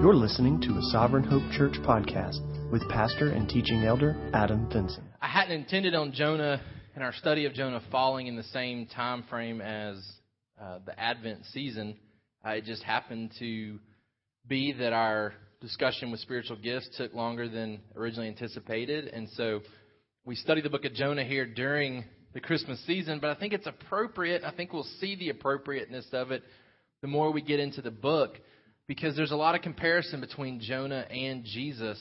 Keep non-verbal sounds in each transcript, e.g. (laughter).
You're listening to a Sovereign Hope Church podcast with pastor and teaching elder Adam Vinson. I hadn't intended on Jonah and our study of Jonah falling in the same time frame as uh, the Advent season. Uh, it just happened to be that our discussion with spiritual gifts took longer than originally anticipated, and so we study the book of Jonah here during the Christmas season. But I think it's appropriate. I think we'll see the appropriateness of it the more we get into the book because there's a lot of comparison between Jonah and Jesus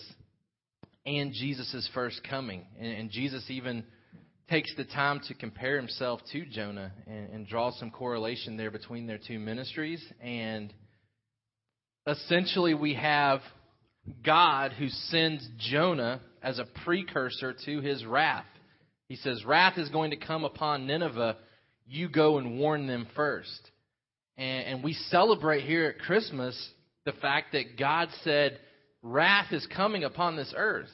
and Jesus' first coming. And, and, Jesus even takes the time to compare himself to Jonah and, and draw some correlation there between their two ministries. And essentially, we have God who sends Jonah as a precursor to his wrath. He says, Wrath is going to come upon Nineveh. You go and warn them first. And, and we celebrate here at Christmas the fact that God said, Wrath is coming upon this earth.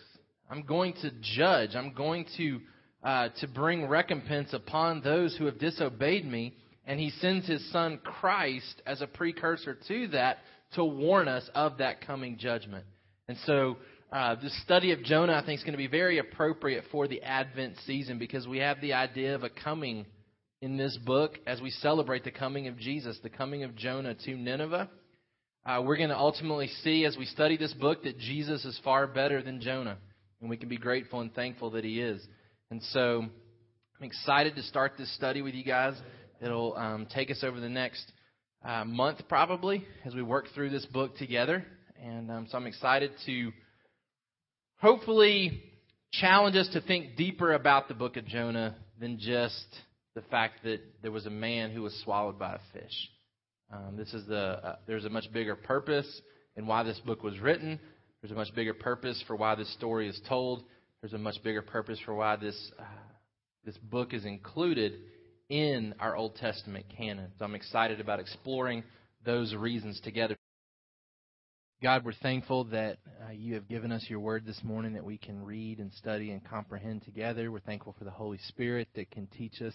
I'm going to judge. I'm going to, uh, to bring recompense upon those who have disobeyed me. And he sends his son Christ as a precursor to that to warn us of that coming judgment. And so uh, the study of Jonah, I think, is going to be very appropriate for the Advent season because we have the idea of a coming in this book as we celebrate the coming of Jesus, the coming of Jonah to Nineveh. Uh, we're going to ultimately see as we study this book that Jesus is far better than Jonah. And we can be grateful and thankful that he is. And so I'm excited to start this study with you guys. It'll um, take us over the next uh, month probably as we work through this book together. And um, so I'm excited to hopefully challenge us to think deeper about the book of Jonah than just the fact that there was a man who was swallowed by a fish. Um, this is the uh, there's a much bigger purpose in why this book was written. There's a much bigger purpose for why this story is told. There's a much bigger purpose for why this uh, this book is included in our Old Testament canon. So I'm excited about exploring those reasons together. God, we're thankful that uh, you have given us your word this morning that we can read and study and comprehend together. We're thankful for the Holy Spirit that can teach us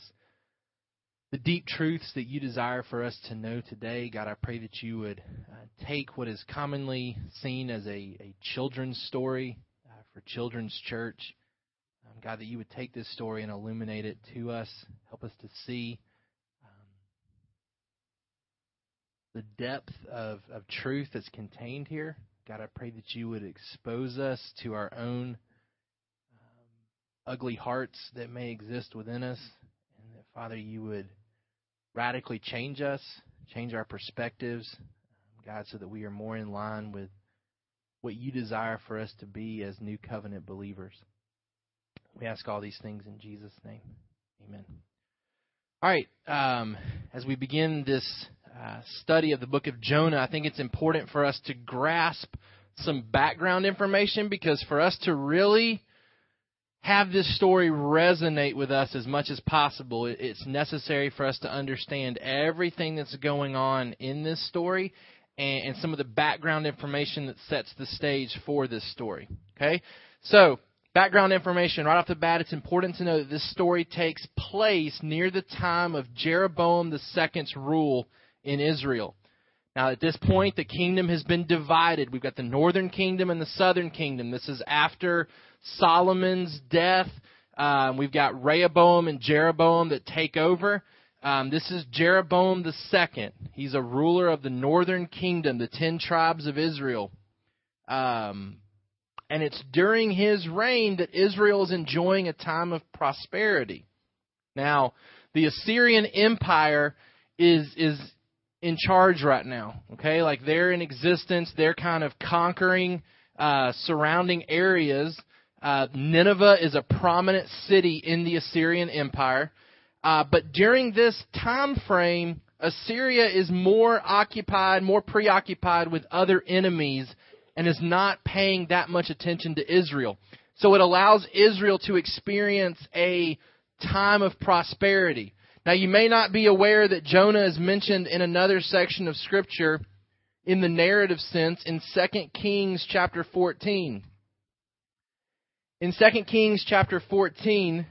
the deep truths that you desire for us to know today. God, I pray that you would uh, take what is commonly seen as a, a children's story uh, for children's church. Um, God, that you would take this story and illuminate it to us, help us to see um, the depth of, of truth that's contained here. God, I pray that you would expose us to our own um, ugly hearts that may exist within us, and that, Father, you would radically change us, change our perspectives, God, so that we are more in line with what you desire for us to be as new covenant believers. We ask all these things in Jesus' name. Amen. All right, um, as we begin this uh, study of the book of Jonah, I think it's important for us to grasp some background information because for us to really have this story resonate with us as much as possible, it's necessary for us to understand everything that's going on in this story and, some of the background information that sets the stage for this story. Okay? So, background information right off the bat, it's important to know that this story takes place near the time of Jeroboam II's rule in Israel. Now, at this point, the kingdom has been divided. We've got the northern kingdom and the southern kingdom. This is after Solomon's death. Um, we've got Rehoboam and Jeroboam that take over. Um, this is Jeroboam the second. He's a ruler of the northern kingdom, the ten tribes of Israel. Um, and it's during his reign that Israel is enjoying a time of prosperity. Now, the Assyrian Empire is is in charge right now. Okay, like they're in existence. They're kind of conquering uh, surrounding areas uh, Nineveh is a prominent city in the Assyrian Empire. Uh, but during this time frame, Assyria is more occupied, more preoccupied with other enemies, and is not paying that much attention to Israel. So it allows Israel to experience a time of prosperity. Now, you may not be aware that Jonah is mentioned in another section of Scripture in the narrative sense in 2 Kings chapter 14. In 2 Kings chapter 14,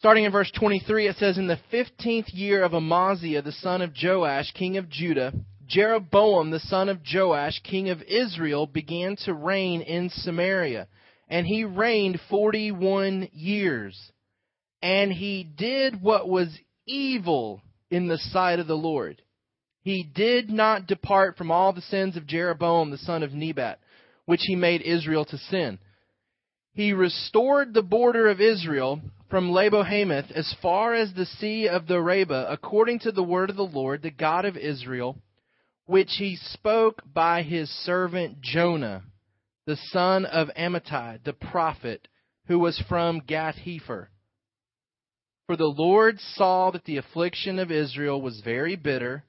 Starting in verse 23, it says, In the fifteenth year of Amaziah, the son of Joash, king of Judah, Jeroboam, the son of Joash, king of Israel, began to reign in Samaria. And he reigned 41 years. And he did what was evil in the sight of the Lord. He did not depart from all the sins of Jeroboam, the son of Nebat, which he made Israel to sin. He restored the border of Israel from Lebo-hamath as far as the sea of the Arabah, according to the word of the Lord, the God of Israel, which he spoke by his servant Jonah, the son of Amittai, the prophet, who was from Gath-hepher. For the Lord saw that the affliction of Israel was very bitter,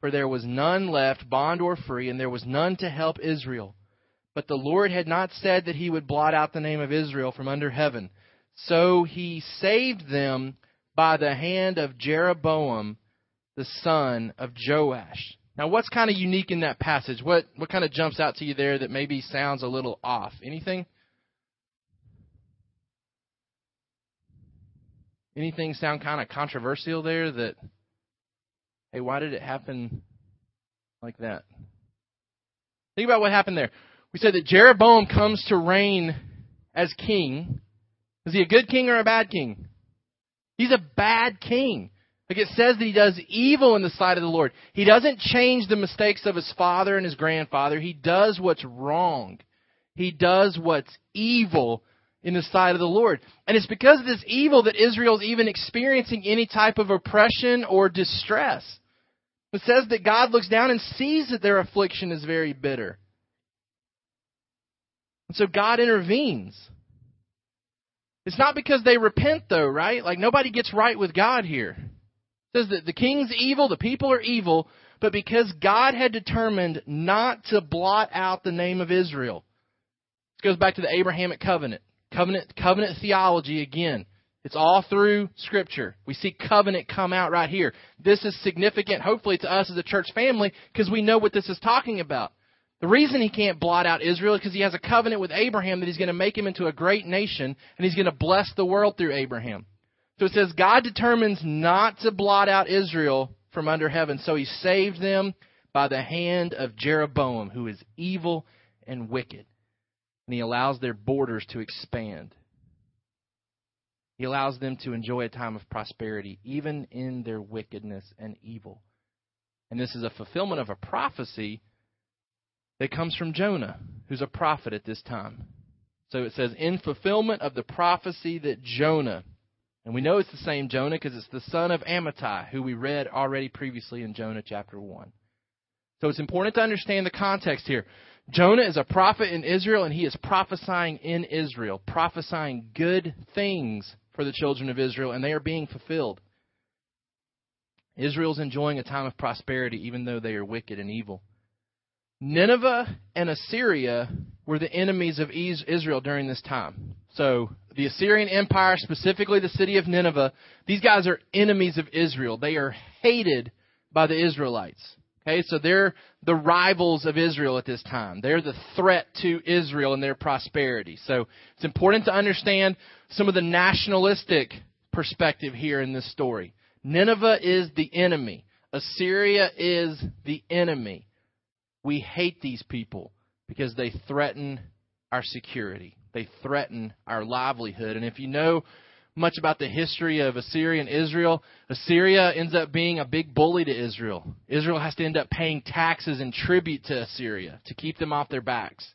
for there was none left, bond or free, and there was none to help Israel. But the Lord had not said that he would blot out the name of Israel from under heaven. So he saved them by the hand of Jeroboam, the son of Joash. Now, what's kind of unique in that passage? What what kind of jumps out to you there that maybe sounds a little off? Anything? Anything sound kind of controversial there that hey, why did it happen like that? Think about what happened there. We said that Jeroboam comes to reign as king. Is he a good king or a bad king? He's a bad king. Like it says that he does evil in the sight of the Lord. He doesn't change the mistakes of his father and his grandfather. He does what's wrong. He does what's evil in the sight of the Lord. And it's because of this evil that Israel is even experiencing any type of oppression or distress. It says that God looks down and sees that their affliction is very bitter. And so God intervenes. It's not because they repent, though, right? Like nobody gets right with God here. It says that the king's evil, the people are evil, but because God had determined not to blot out the name of Israel. This goes back to the Abrahamic covenant. Covenant covenant theology again. It's all through Scripture. We see covenant come out right here. This is significant, hopefully, to us as a church family because we know what this is talking about. The reason he can't blot out Israel is because he has a covenant with Abraham that he's going to make him into a great nation and he's going to bless the world through Abraham. So it says God determines not to blot out Israel from under heaven. So he saved them by the hand of Jeroboam, who is evil and wicked. And he allows their borders to expand. He allows them to enjoy a time of prosperity, even in their wickedness and evil. And this is a fulfillment of a prophecy that comes from Jonah, who's a prophet at this time. So it says, in fulfillment of the prophecy that Jonah, and we know it's the same Jonah because it's the son of Amittai, who we read already previously in Jonah chapter 1. So it's important to understand the context here. Jonah is a prophet in Israel, and he is prophesying in Israel, prophesying good things for the children of Israel, and they are being fulfilled. Israel's enjoying a time of prosperity, even though they are wicked and evil. Nineveh and Assyria were the enemies of Israel during this time. So, the Assyrian Empire, specifically the city of Nineveh, these guys are enemies of Israel. They are hated by the Israelites. Okay, so they're the rivals of Israel at this time. They're the threat to Israel and their prosperity. So it's important to understand some of the nationalistic perspective here in this story. Nineveh is the enemy. Assyria is the enemy. We hate these people because they threaten our security. They threaten our livelihood. And if you know much about the history of Assyria and Israel, Assyria ends up being a big bully to Israel. Israel has to end up paying taxes and tribute to Assyria to keep them off their backs.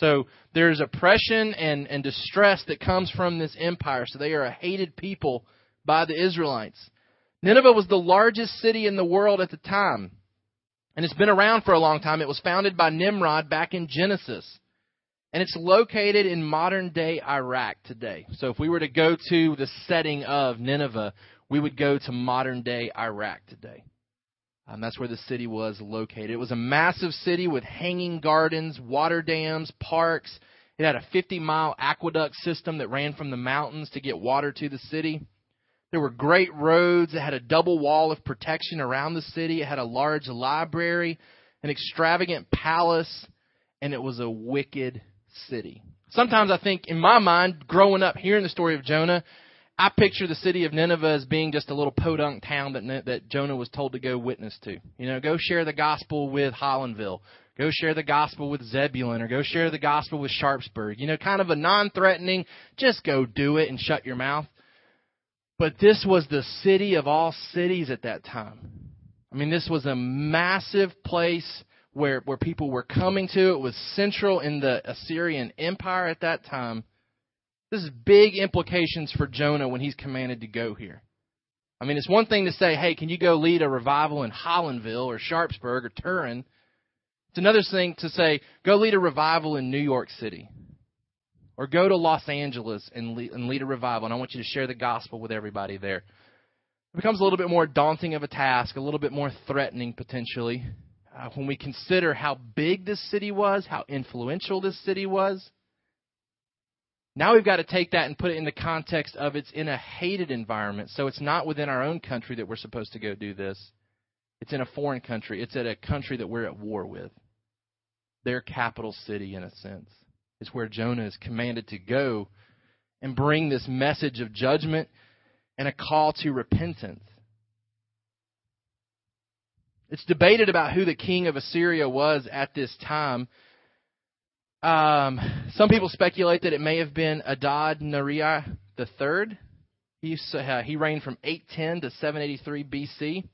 So there's oppression and, and distress that comes from this empire. So they are a hated people by the Israelites. Nineveh was the largest city in the world at the time. And it's been around for a long time. It was founded by Nimrod back in Genesis. And it's located in modern day Iraq today. So if we were to go to the setting of Nineveh, we would go to modern day Iraq today. Um, that's where the city was located. It was a massive city with hanging gardens, water dams, parks. It had a 50 mile aqueduct system that ran from the mountains to get water to the city. There were great roads. It had a double wall of protection around the city. It had a large library, an extravagant palace, and it was a wicked city. Sometimes I think, in my mind, growing up hearing the story of Jonah, I picture the city of Nineveh as being just a little podunk town that that Jonah was told to go witness to. You know, go share the gospel with Hollonville. Go share the gospel with Zebulon or go share the gospel with Sharpsburg. You know, kind of a non-threatening, just go do it and shut your mouth. But this was the city of all cities at that time. I mean, this was a massive place where, where people were coming to. It was central in the Assyrian Empire at that time. This is big implications for Jonah when he's commanded to go here. I mean, it's one thing to say, hey, can you go lead a revival in Hollonville or Sharpsburg or Turin? It's another thing to say, go lead a revival in New York City. Or go to Los Angeles and lead, and lead a revival, and I want you to share the gospel with everybody there. It becomes a little bit more daunting of a task, a little bit more threatening potentially, uh, when we consider how big this city was, how influential this city was. Now we've got to take that and put it in the context of it's in a hated environment. So it's not within our own country that we're supposed to go do this. It's in a foreign country. It's at a country that we're at war with their capital city, in a sense. Is where Jonah is commanded to go and bring this message of judgment and a call to repentance. It's debated about who the king of Assyria was at this time. Um, some people speculate that it may have been Adad Nirari III. He, uh, he reigned from 810 to 783 BC.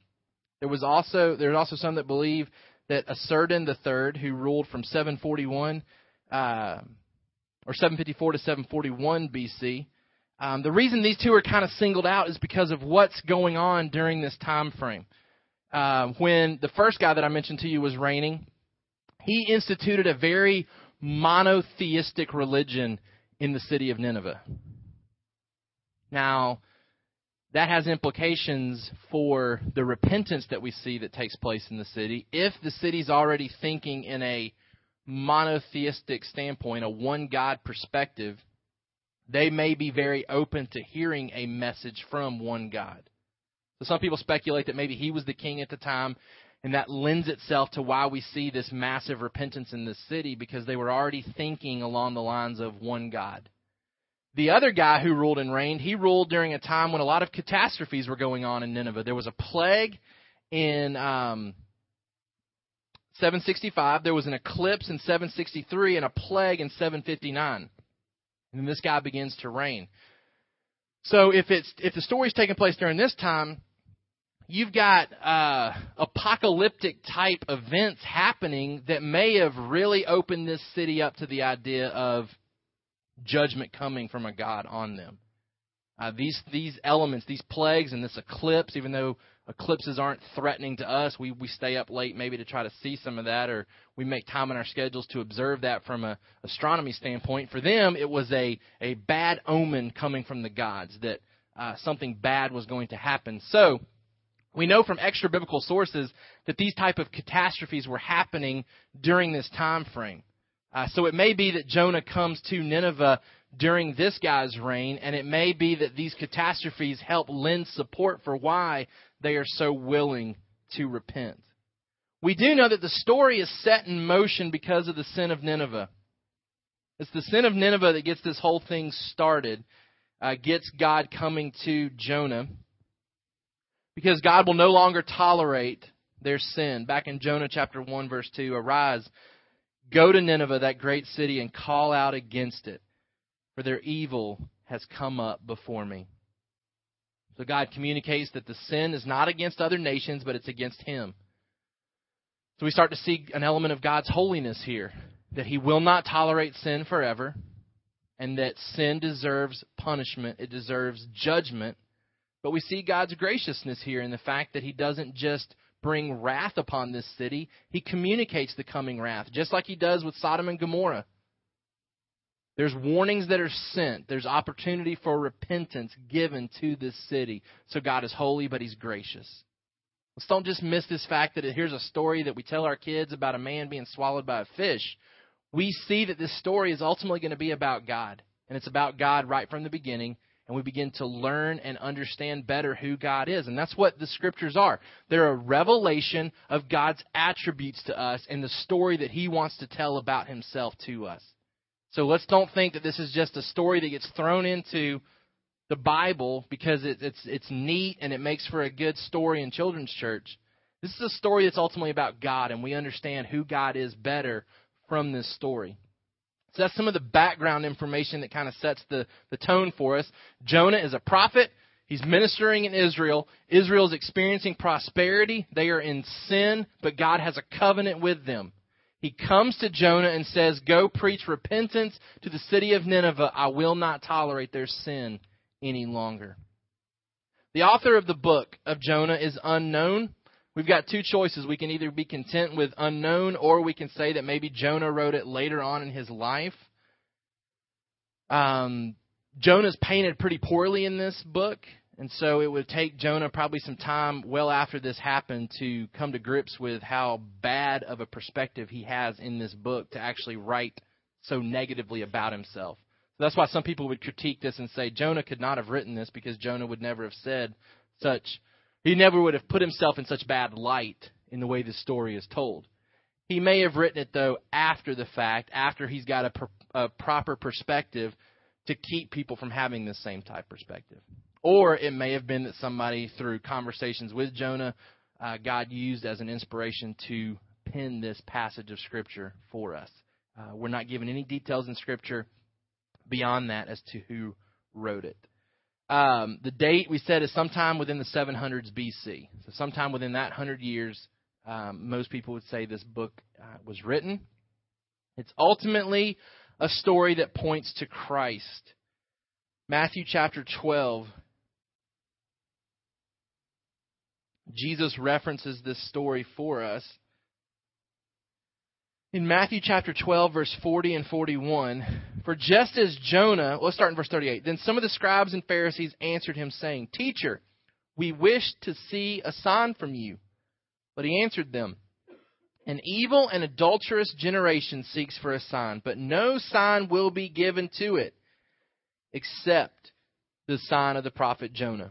There was also there's also some that believe that Esarhaddon III, who ruled from 741 uh, or 754 to 741 BC, um, the reason these two are kind of singled out is because of what's going on during this time frame. Uh, when the first guy that I mentioned to you was reigning, he instituted a very monotheistic religion in the city of Nineveh. Now, that has implications for the repentance that we see that takes place in the city. If the city's already thinking in a monotheistic standpoint, a one God perspective, they may be very open to hearing a message from one God. So some people speculate that maybe he was the king at the time, and that lends itself to why we see this massive repentance in this city because they were already thinking along the lines of one God. The other guy who ruled and reigned, he ruled during a time when a lot of catastrophes were going on in Nineveh. There was a plague in um, 765, there was an eclipse in 763, and a plague in 759. And this guy begins to reign. So if it's if the story's taking place during this time, you've got uh, apocalyptic type events happening that may have really opened this city up to the idea of judgment coming from a God on them. Uh, these these elements, these plagues, and this eclipse, even though eclipses aren't threatening to us, we we stay up late maybe to try to see some of that, or we make time in our schedules to observe that from a astronomy standpoint. For them, it was a a bad omen coming from the gods that uh, something bad was going to happen. So we know from extra biblical sources that these type of catastrophes were happening during this time frame. Uh, so it may be that Jonah comes to Nineveh during this guy's reign, and it may be that these catastrophes help lend support for why they are so willing to repent. We do know that the story is set in motion because of the sin of Nineveh. It's the sin of Nineveh that gets this whole thing started, uh, gets God coming to Jonah, because God will no longer tolerate their sin. Back in Jonah chapter 1, verse 2, arise Go to Nineveh, that great city, and call out against it, for their evil has come up before me. So God communicates that the sin is not against other nations, but it's against Him. So we start to see an element of God's holiness here that He will not tolerate sin forever, and that sin deserves punishment, it deserves judgment. But we see God's graciousness here in the fact that He doesn't just bring wrath upon this city, he communicates the coming wrath, just like he does with Sodom and Gomorrah. There's warnings that are sent. There's opportunity for repentance given to this city. So God is holy, but He's gracious. Let's don't just miss this fact that here's a story that we tell our kids about a man being swallowed by a fish. We see that this story is ultimately going to be about God. And it's about God right from the beginning and we begin to learn and understand better who God is. And that's what the scriptures are. They're a revelation of God's attributes to us and the story that He wants to tell about Himself to us. So let's don't think that this is just a story that gets thrown into the Bible because it, it's it's neat and it makes for a good story in children's church. This is a story that's ultimately about God, and we understand who God is better from this story. So that's some of the background information that kind of sets the, the tone for us. Jonah is a prophet. He's ministering in Israel. Israel is experiencing prosperity. They are in sin, but God has a covenant with them. He comes to Jonah and says, Go preach repentance to the city of Nineveh. I will not tolerate their sin any longer. The author of the book of Jonah is unknown. We've got two choices. We can either be content with unknown, or we can say that maybe Jonah wrote it later on in his life. Um, Jonah's painted pretty poorly in this book, and so it would take Jonah probably some time well after this happened to come to grips with how bad of a perspective he has in this book to actually write so negatively about himself. So that's why some people would critique this and say Jonah could not have written this because Jonah would never have said such he never would have put himself in such bad light in the way the story is told. He may have written it, though, after the fact, after he's got a, a proper perspective to keep people from having the same type perspective. Or it may have been that somebody, through conversations with Jonah, uh, God used as an inspiration to pen this passage of Scripture for us. Uh, we're not given any details in Scripture beyond that as to who wrote it. Um, the date we said is sometime within the 700s BC. So sometime within that hundred years, um, most people would say this book uh, was written. It's ultimately a story that points to Christ. Matthew chapter 12. Jesus references this story for us. In Matthew chapter 12, verse 40 and 41, for just as Jonah, let's start in verse 38. Then some of the scribes and Pharisees answered him, saying, Teacher, we wish to see a sign from you. But he answered them, An evil and adulterous generation seeks for a sign, but no sign will be given to it except the sign of the prophet Jonah.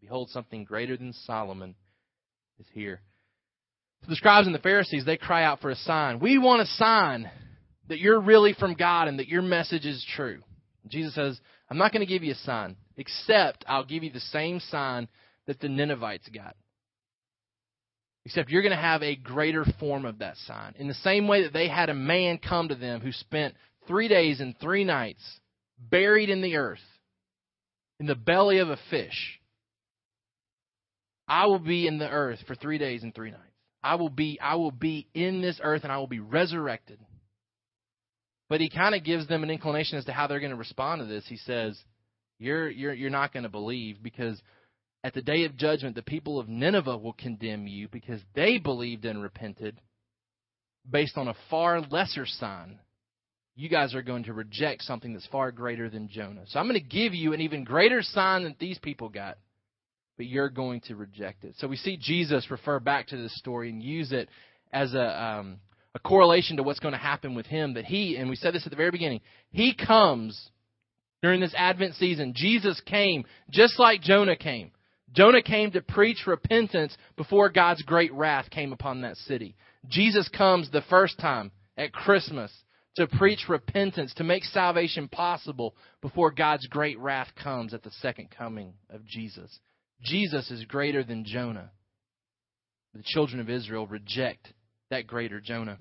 Behold, something greater than Solomon is here. So the scribes and the Pharisees, they cry out for a sign. We want a sign that you're really from God and that your message is true. Jesus says, I'm not going to give you a sign, except I'll give you the same sign that the Ninevites got. Except you're going to have a greater form of that sign. In the same way that they had a man come to them who spent three days and three nights buried in the earth, in the belly of a fish. I will be in the earth for three days and three nights. I will be I will be in this earth and I will be resurrected. But he kind of gives them an inclination as to how they're going to respond to this. He says, "You're you're you're not going to believe because at the day of judgment the people of Nineveh will condemn you because they believed and repented based on a far lesser sign. You guys are going to reject something that's far greater than Jonah. So I'm going to give you an even greater sign than these people got." But you're going to reject it. So we see Jesus refer back to this story and use it as a, um, a correlation to what's going to happen with him. That he, and we said this at the very beginning, he comes during this Advent season. Jesus came just like Jonah came. Jonah came to preach repentance before God's great wrath came upon that city. Jesus comes the first time at Christmas to preach repentance, to make salvation possible before God's great wrath comes at the second coming of Jesus. Jesus is greater than Jonah. The children of Israel reject that greater Jonah.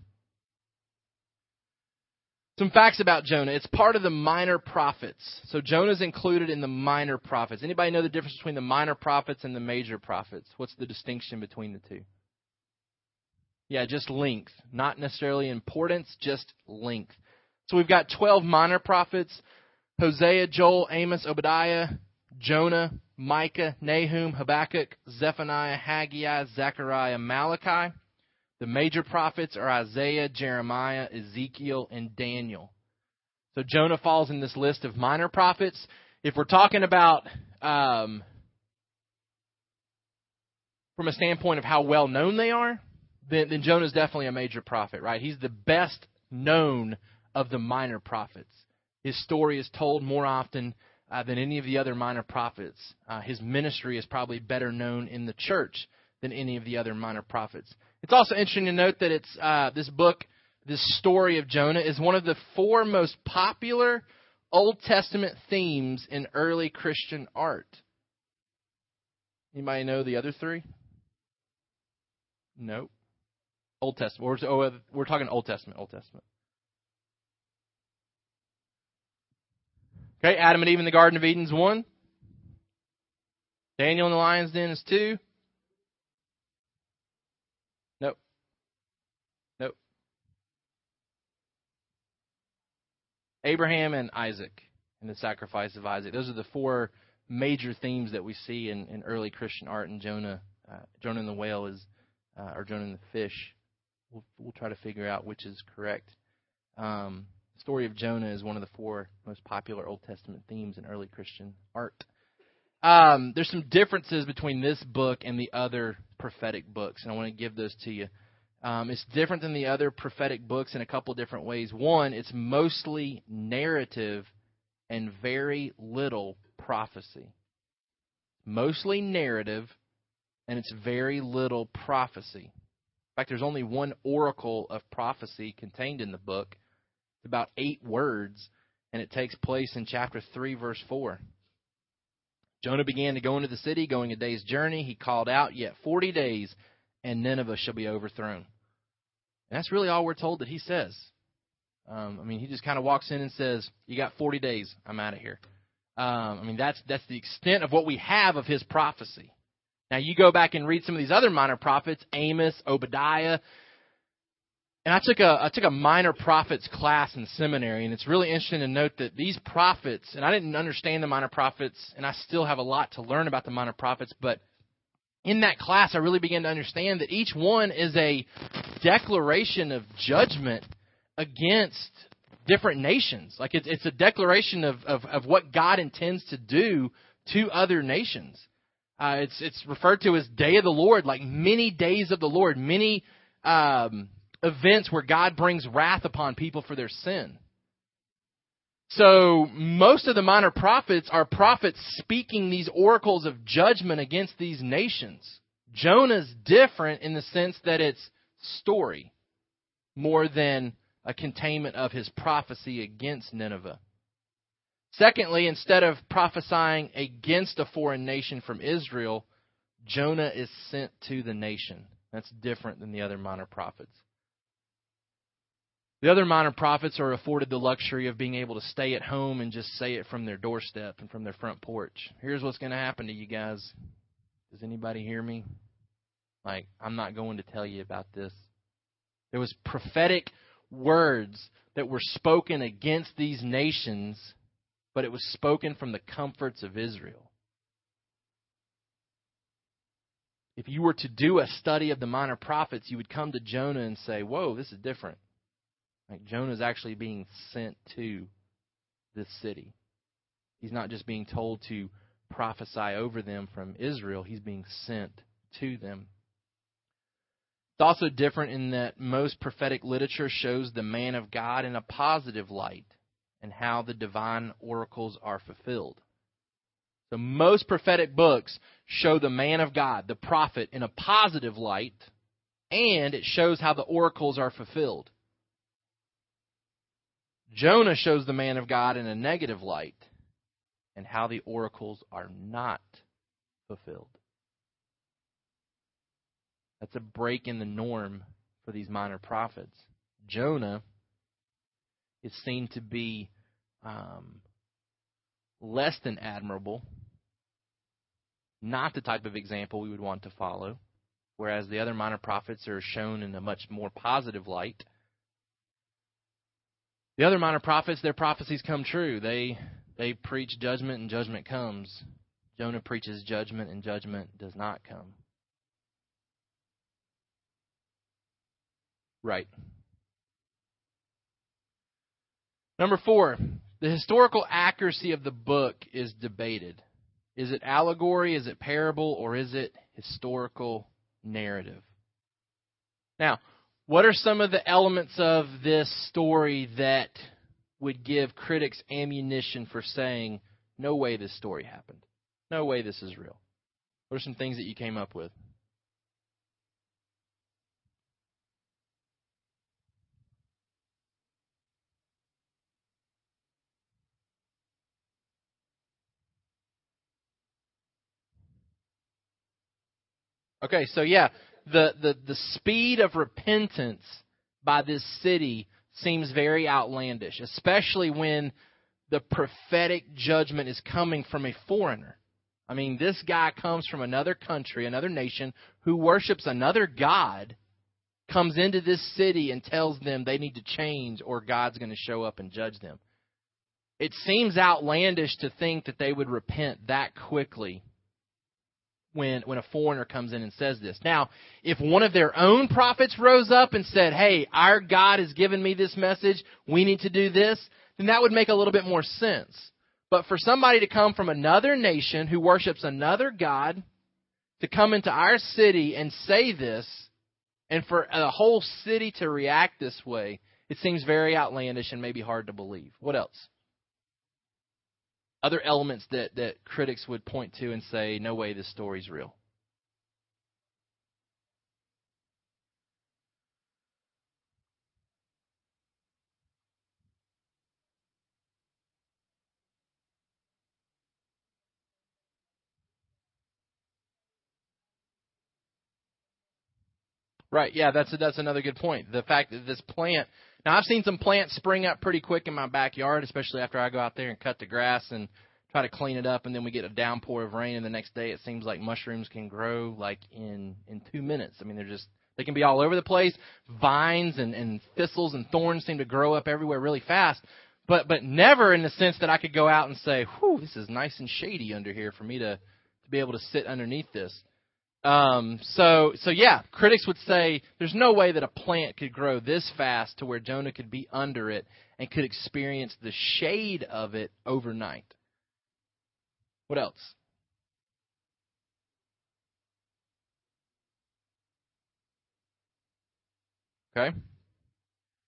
Some facts about Jonah. It's part of the minor prophets. So Jonah's included in the minor prophets. Anybody know the difference between the minor prophets and the major prophets? What's the distinction between the two? Yeah, just length. Not necessarily importance, just length. So we've got 12 minor prophets Hosea, Joel, Amos, Obadiah, Jonah, Micah, Nahum, Habakkuk, Zephaniah, Haggai, Zechariah, Malachi. The major prophets are Isaiah, Jeremiah, Ezekiel, and Daniel. So Jonah falls in this list of minor prophets. if we're talking about um, from a standpoint of how well known they are, then, then Jonah is definitely a major prophet, right? He's the best known of the minor prophets. His story is told more often uh, than any of the other minor prophets. Uh, his ministry is probably better known in the church than any of the other minor prophets. It's also interesting to note that it's uh, this book, this story of Jonah, is one of the four most popular Old Testament themes in early Christian art. Anybody know the other three? No. Old Testament. We're, oh, we're talking Old Testament. Old Testament. Okay, Adam and Eve in the Garden of Eden is one. Daniel in the lion's den is two. Nope. Nope. Abraham and Isaac and the sacrifice of Isaac. Those are the four major themes that we see in, in early Christian art. And Jonah, uh, Jonah and the whale is, uh, or Jonah and the fish. We'll, we'll try to figure out which is correct. Um, the story of Jonah is one of the four most popular Old Testament themes in early Christian art. Um, there's some differences between this book and the other prophetic books, and I want to give those to you. Um, it's different than the other prophetic books in a couple different ways. One, it's mostly narrative and very little prophecy. Mostly narrative, and it's very little prophecy. In fact, there's only one oracle of prophecy contained in the book, about eight words, and it takes place in chapter 3, verse 4. Jonah began to go into the city, going a day's journey. He called out, Yet 40 days, and Nineveh shall be overthrown. And that's really all we're told that he says. Um, I mean, he just kind of walks in and says, You got 40 days. I'm out of here. Um, I mean, that's, that's the extent of what we have of his prophecy. Now, you go back and read some of these other minor prophets, Amos, Obadiah, and I took a I took a minor prophets class in seminary, and it's really interesting to note that these prophets, and I didn't understand the minor prophets, and I still have a lot to learn about the minor prophets, but in that class, I really began to understand that each one is a declaration of judgment against different nations. Like it's it's a declaration of of, of what God intends to do to other nations. Uh, it's it's referred to as Day of the Lord, like many days of the Lord, many. Um, events where God brings wrath upon people for their sin. So most of the minor prophets are prophets speaking these oracles of judgment against these nations. Jonah's different in the sense that it's story more than a containment of his prophecy against Nineveh. Secondly, instead of prophesying against a foreign nation from Israel, Jonah is sent to the nation. That's different than the other minor prophets. The other minor prophets are afforded the luxury of being able to stay at home and just say it from their doorstep and from their front porch. Here's what's going to happen to you guys. Does anybody hear me? Like, I'm not going to tell you about this. There was prophetic words that were spoken against these nations, but it was spoken from the comforts of Israel. If you were to do a study of the minor prophets, you would come to Jonah and say, Whoa, this is different. Like Jonah is actually being sent to this city. He's not just being told to prophesy over them from Israel, he's being sent to them. It's also different in that most prophetic literature shows the man of God in a positive light and how the divine oracles are fulfilled. So most prophetic books show the man of God, the prophet, in a positive light, and it shows how the oracles are fulfilled. Jonah shows the man of God in a negative light and how the oracles are not fulfilled. That's a break in the norm for these minor prophets. Jonah is seen to be um, less than admirable, not the type of example we would want to follow, whereas the other minor prophets are shown in a much more positive light. The other minor prophets, their prophecies come true. They they preach judgment and judgment comes. Jonah preaches judgment and judgment does not come. Right. Number four, the historical accuracy of the book is debated. Is it allegory, is it parable, or is it historical narrative? Now, what are some of the elements of this story that would give critics ammunition for saying, no way this story happened? No way this is real. What are some things that you came up with? Okay, so yeah, the, the, the speed of repentance by this city seems very outlandish, especially when the prophetic judgment is coming from a foreigner. I mean, this guy comes from another country, another nation, who worships another God, comes into this city and tells them they need to change or God's going to show up and judge them. It seems outlandish to think that they would repent that quickly when when a foreigner comes in and says this. Now, if one of their own prophets rose up and said, "Hey, our God has given me this message. We need to do this," then that would make a little bit more sense. But for somebody to come from another nation who worships another God to come into our city and say this, and for a whole city to react this way, it seems very outlandish and maybe hard to believe. What else? Other elements that, that critics would point to and say, no way, this story's real. Right. Yeah, that's a, that's another good point. The fact that this plant now, I've seen some plants spring up pretty quick in my backyard, especially after I go out there and cut the grass and try to clean it up, and then we get a downpour of rain, and the next day it seems like mushrooms can grow like in in two minutes. I mean, they're just they can be all over the place. Vines and and thistles and thorns seem to grow up everywhere really fast, but but never in the sense that I could go out and say, "Whew, this is nice and shady under here for me to to be able to sit underneath this." Um, so, so yeah, critics would say there's no way that a plant could grow this fast to where Jonah could be under it and could experience the shade of it overnight. What else? Okay.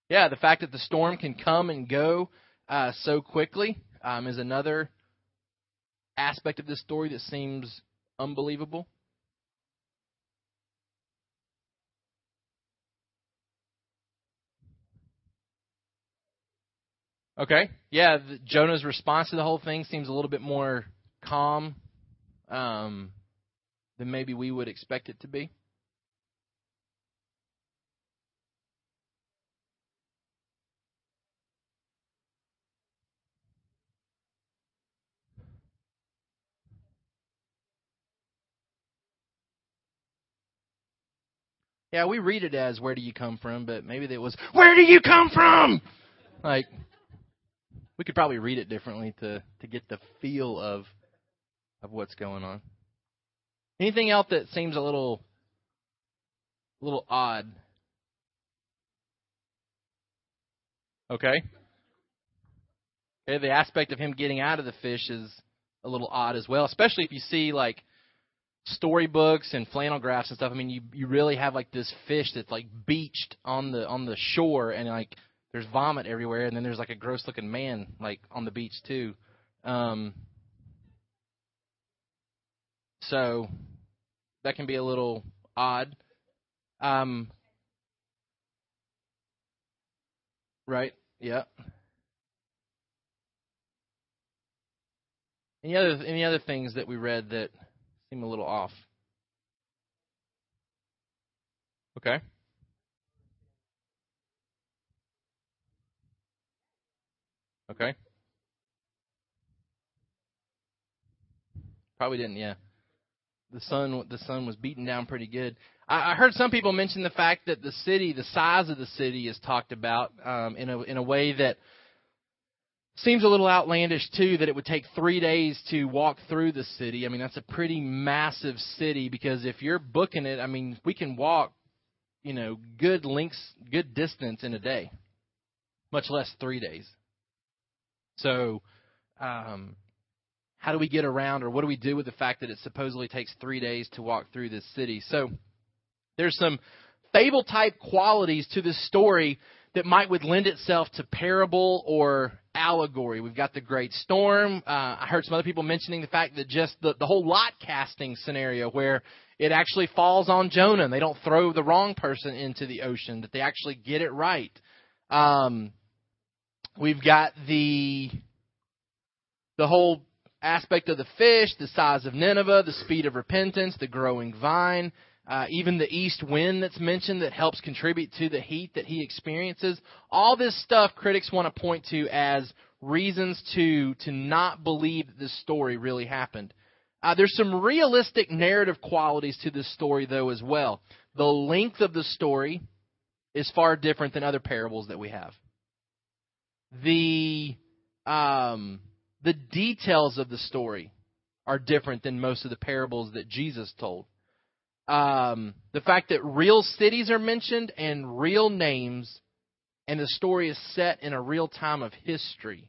Yeah, the fact that the storm can come and go uh, so quickly um, is another aspect of this story that seems unbelievable. Okay. Yeah, the, Jonah's response to the whole thing seems a little bit more calm um, than maybe we would expect it to be. Yeah, we read it as "Where do you come from?" But maybe it was "Where do you come from?" Like we could probably read it differently to to get the feel of of what's going on. Anything else that seems a little a little odd? Okay. Okay, the aspect of him getting out of the fish is a little odd as well, especially if you see like storybooks and flannel graphs and stuff. I mean, you you really have like this fish that's like beached on the on the shore and like there's vomit everywhere, and then there's like a gross looking man like on the beach too. Um, so that can be a little odd. Um, right? Yeah. Any other any other things that we read that seem a little off? Okay. Okay. Probably didn't. Yeah. The sun the sun was beaten down pretty good. I, I heard some people mention the fact that the city, the size of the city, is talked about um, in a in a way that seems a little outlandish too. That it would take three days to walk through the city. I mean, that's a pretty massive city because if you're booking it, I mean, we can walk, you know, good lengths, good distance in a day, much less three days. So, um, how do we get around, or what do we do with the fact that it supposedly takes three days to walk through this city? So, there's some fable type qualities to this story that might would lend itself to parable or allegory. We've got the great storm. Uh, I heard some other people mentioning the fact that just the, the whole lot casting scenario where it actually falls on Jonah and they don't throw the wrong person into the ocean, that they actually get it right. Um, we've got the the whole aspect of the fish, the size of Nineveh, the speed of repentance, the growing vine, uh, even the east wind that's mentioned that helps contribute to the heat that he experiences. All this stuff critics want to point to as reasons to to not believe this story really happened. Uh, there's some realistic narrative qualities to this story though as well. The length of the story is far different than other parables that we have. The um, the details of the story are different than most of the parables that Jesus told um, the fact that real cities are mentioned and real names, and the story is set in a real time of history,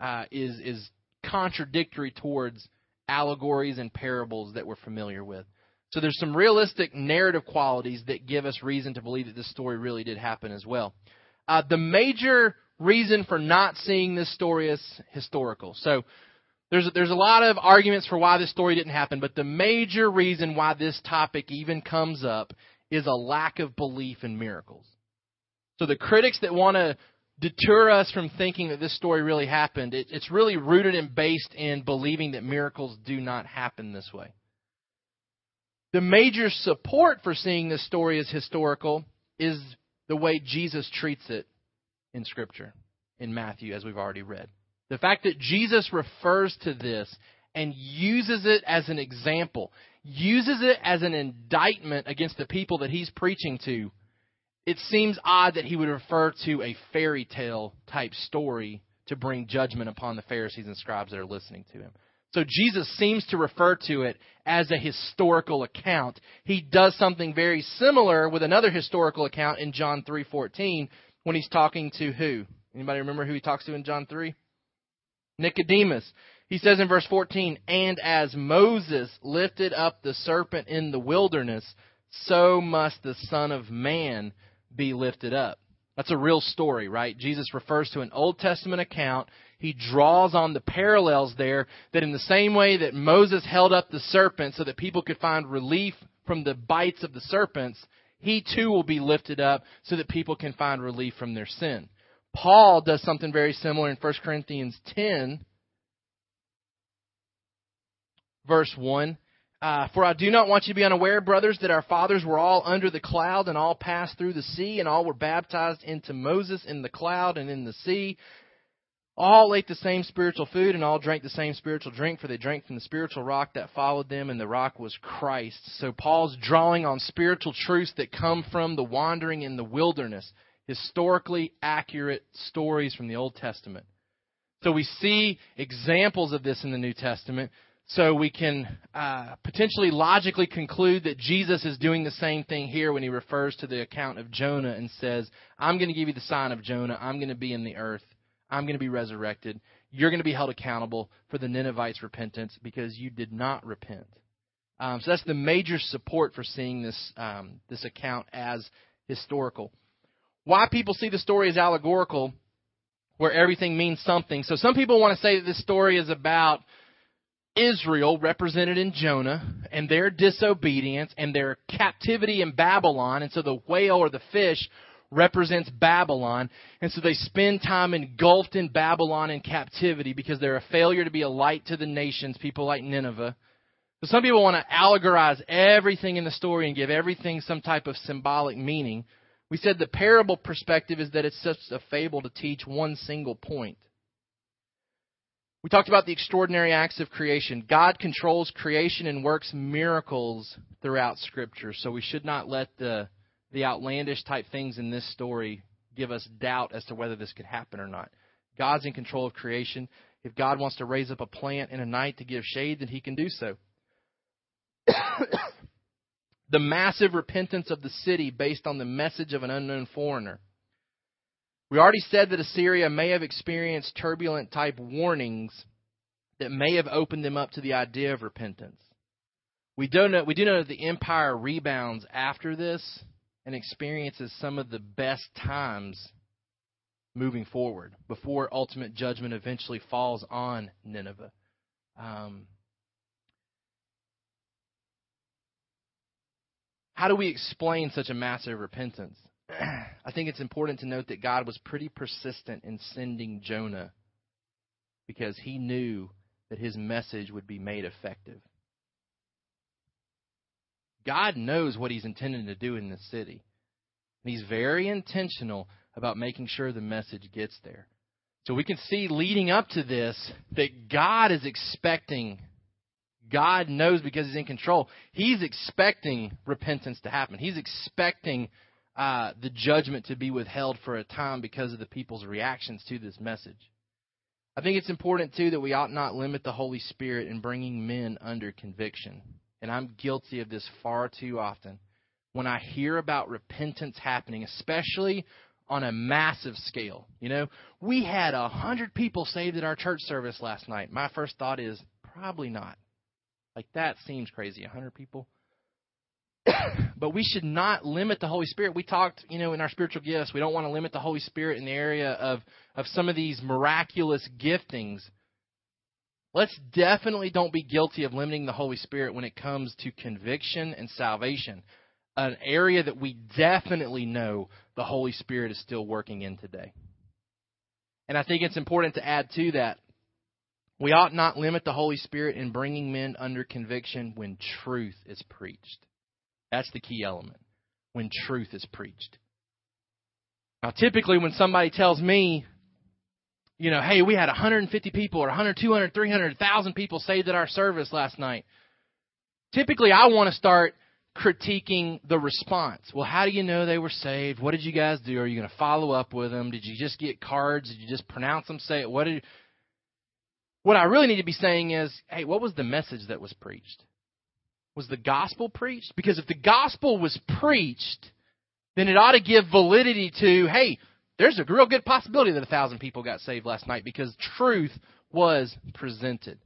uh, is is contradictory towards allegories and parables that we're familiar with. So there's some realistic narrative qualities that give us reason to believe that this story really did happen as well. Uh, the major reason for not seeing this story as historical. So there's there's a lot of arguments for why this story didn't happen, but the major reason why this topic even comes up is a lack of belief in miracles. So the critics that want to deter us from thinking that this story really happened, it, it's really rooted and based in believing that miracles do not happen this way. The major support for seeing this story as historical is the way Jesus treats it in Scripture, in Matthew, as we've already read. The fact that Jesus refers to this and uses it as an example, uses it as an indictment against the people that he's preaching to, it seems odd that he would refer to a fairy tale type story to bring judgment upon the Pharisees and scribes that are listening to him. So Jesus seems to refer to it as a historical account. He does something very similar with another historical account in John 3:14 when he's talking to who? Anybody remember who he talks to in John 3? Nicodemus. He says in verse 14, And as Moses lifted up the serpent in the wilderness, so must the Son of Man be lifted up. That's a real story, right? Jesus refers to an Old Testament account. He draws on the parallels there that in the same way that Moses held up the serpent so that people could find relief from the bites of the serpents, he too will be lifted up so that people can find relief from their sin. Paul does something very similar in 1 Corinthians 10, verse 1. Uh, For I do not want you to be unaware, brothers, that our fathers were all under the cloud and all passed through the sea, and all were baptized into Moses in the cloud and in the sea. All ate the same spiritual food, and all drank the same spiritual drink, for they drank from the spiritual rock that followed them, and the rock was Christ. So Paul's drawing on spiritual truths that come from the wandering in the wilderness historically accurate stories from the Old Testament. So we see examples of this in the New Testament. So we can uh, potentially logically conclude that Jesus is doing the same thing here when he refers to the account of Jonah and says, I'm going to give you the sign of Jonah. I'm going to be in the earth. I'm going to be resurrected. You're going to be held accountable for the Ninevites' repentance because you did not repent. Um, so that's the major support for seeing this um, this account as historical why people see the story as allegorical, where everything means something. So some people want to say that this story is about Israel, represented in Jonah, and their disobedience and their captivity in Babylon. And so the whale or the fish represents Babylon. And so they spend time engulfed in Babylon in captivity because they're a failure to be a light to the nations, people like Nineveh. So some people want to allegorize everything in the story and give everything some type of symbolic meaning. We said the parable perspective is that it's just a fable to teach one single point. We talked about the extraordinary acts of creation. God controls creation and works miracles throughout Scripture. So we should not let the, the outlandish type things in this story give us doubt as to whether this could happen or not. God's in control of creation. If God wants to raise up a plant in a night to give shade, then he can do so. (coughs) the massive repentance of the city based on the message of an unknown foreigner. We already said that Assyria may have experienced turbulent type warnings that may have opened them up to the idea of repentance. We do know we do know that the empire rebounds after this and experiences some of the best times moving forward before ultimate judgment eventually falls on Nineveh. Um, how do we explain such a massive repentance? (clears throat) I think it's important to note that God was pretty persistent in sending Jonah because he knew that his message would be made effective. God knows what he's intending to do in this city. He's very intentional about making sure the message gets there. So we can see leading up to this that God is expecting, God knows because He's in control, He's expecting repentance to happen. He's expecting uh, the judgment to be withheld for a time because of the people's reactions to this message. I think it's important, too, that we ought not limit the Holy Spirit in bringing men under conviction. And I'm guilty of this far too often. When I hear about repentance happening, especially on a massive scale. You know, we had a hundred people saved at our church service last night. My first thought is probably not. Like that seems crazy. A hundred people. (coughs) but we should not limit the Holy Spirit. We talked, you know, in our spiritual gifts, we don't want to limit the Holy Spirit in the area of, of some of these miraculous giftings. Let's definitely don't be guilty of limiting the Holy Spirit when it comes to conviction and salvation an area that we definitely know the Holy Spirit is still working in today. And I think it's important to add to that we ought not limit the Holy Spirit in bringing men under conviction when truth is preached. That's the key element. When truth is preached. Now, typically, when somebody tells me, you know, hey, we had 150 people or 100, 200, 300, 1,000 people saved at our service last night, typically I want to start critiquing the response. Well, how do you know they were saved? What did you guys do? Are you going to follow up with them? Did you just get cards? Did you just pronounce them? Say it? What did? What I really need to be saying is, hey, what was the message that was preached? Was the gospel preached? Because if the gospel was preached, then it ought to give validity to, hey, there's a real good possibility that a thousand people got saved last night because truth was presented.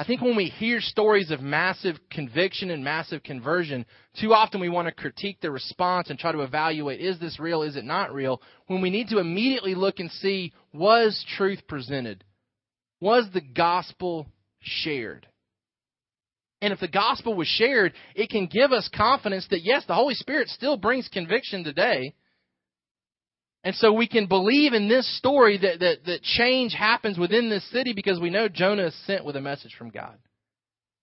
I think when we hear stories of massive conviction and massive conversion, too often we want to critique the response and try to evaluate is this real, is it not real, when we need to immediately look and see was truth presented? Was the gospel shared? And if the gospel was shared, it can give us confidence that yes, the Holy Spirit still brings conviction today. And so we can believe in this story that, that, that change happens within this city because we know Jonah is sent with a message from God.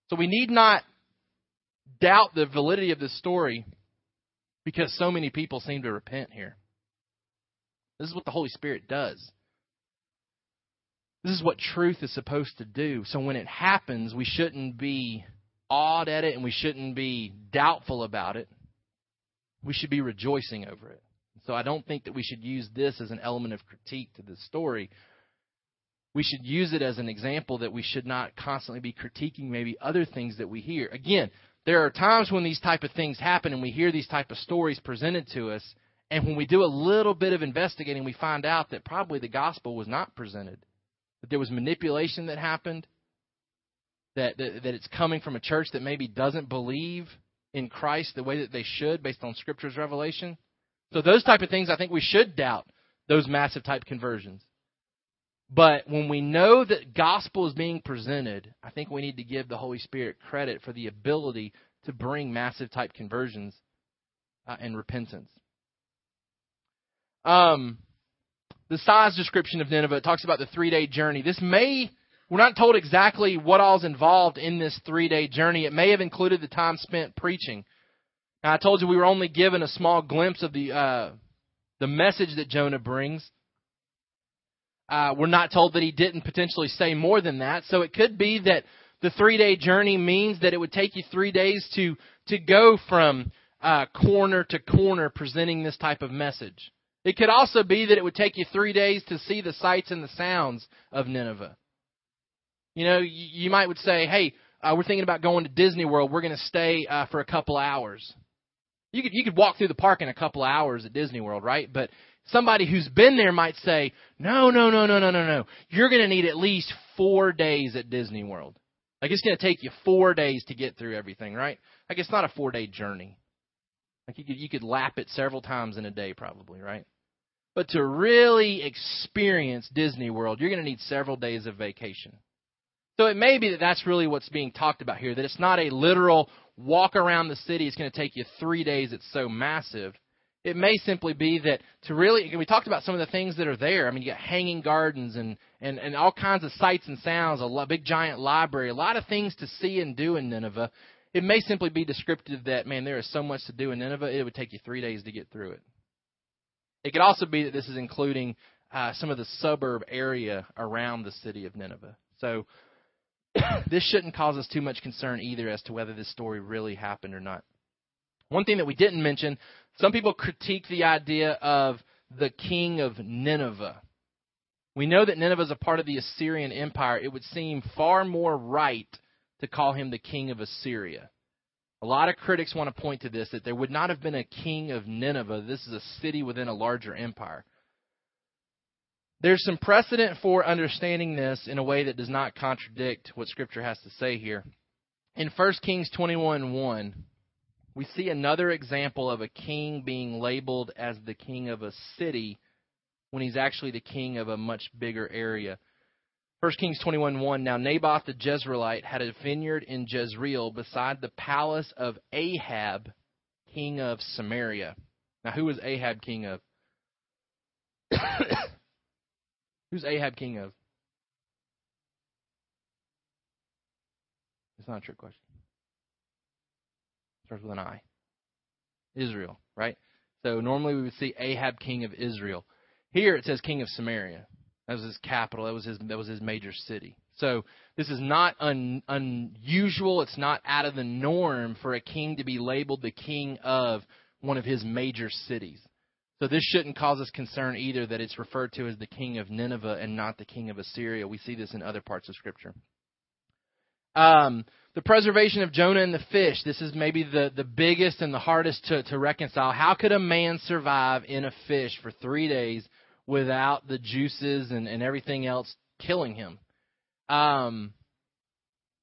So we need not doubt the validity of this story because so many people seem to repent here. This is what the Holy Spirit does. This is what truth is supposed to do. So when it happens, we shouldn't be awed at it and we shouldn't be doubtful about it. We should be rejoicing over it. So I don't think that we should use this as an element of critique to the story. We should use it as an example that we should not constantly be critiquing maybe other things that we hear. Again, there are times when these type of things happen and we hear these type of stories presented to us, and when we do a little bit of investigating, we find out that probably the gospel was not presented. That there was manipulation that happened, that, that, that it's coming from a church that maybe doesn't believe in Christ the way that they should based on Scripture's revelation. So those type of things, I think we should doubt those massive type conversions. But when we know that gospel is being presented, I think we need to give the Holy Spirit credit for the ability to bring massive type conversions uh, and repentance. Um, the size description of Nineveh talks about the three day journey. This may, we're not told exactly what all all's involved in this three day journey. It may have included the time spent preaching. Now, I told you we were only given a small glimpse of the uh, the message that Jonah brings. Uh, we're not told that he didn't potentially say more than that. So it could be that the three day journey means that it would take you three days to to go from uh, corner to corner presenting this type of message. It could also be that it would take you three days to see the sights and the sounds of Nineveh. You know, you, you might would say, "Hey, uh, we're thinking about going to Disney World. We're going to stay uh, for a couple hours." You could you could walk through the park in a couple of hours at Disney World, right? But somebody who's been there might say, no, no, no, no, no, no, no. You're going to need at least four days at Disney World. Like it's going to take you four days to get through everything, right? Like it's not a four day journey. Like you could you could lap it several times in a day, probably, right? But to really experience Disney World, you're going to need several days of vacation. So it may be that that's really what's being talked about here, that it's not a literal walk around the city, it's going to take you three days, it's so massive. It may simply be that to really, we talked about some of the things that are there. I mean, you got hanging gardens and, and, and all kinds of sights and sounds, a big giant library, a lot of things to see and do in Nineveh. It may simply be descriptive that, man, there is so much to do in Nineveh, it would take you three days to get through it. It could also be that this is including uh, some of the suburb area around the city of Nineveh. So (coughs) this shouldn't cause us too much concern either as to whether this story really happened or not. One thing that we didn't mention some people critique the idea of the king of Nineveh. We know that Nineveh is a part of the Assyrian Empire. It would seem far more right to call him the king of Assyria. A lot of critics want to point to this that there would not have been a king of Nineveh. This is a city within a larger empire. There's some precedent for understanding this in a way that does not contradict what Scripture has to say here. In 1 Kings 21 1, we see another example of a king being labeled as the king of a city when he's actually the king of a much bigger area. 1 Kings 21:1 Now Naboth the Jezreelite had a vineyard in Jezreel beside the palace of Ahab, king of Samaria. Now who was Ahab king of? (coughs) (coughs) Who's Ahab king of? It's not a trick question. It Starts with an I. Israel, right? So normally we would see Ahab king of Israel. Here it says king of Samaria. That was his capital. That was his that was his major city. So this is not un, unusual. It's not out of the norm for a king to be labeled the king of one of his major cities. So this shouldn't cause us concern either that it's referred to as the king of Nineveh and not the king of Assyria. We see this in other parts of Scripture. Um, the preservation of Jonah and the fish. This is maybe the, the biggest and the hardest to, to reconcile. How could a man survive in a fish for three days without the juices and, and everything else killing him? Um,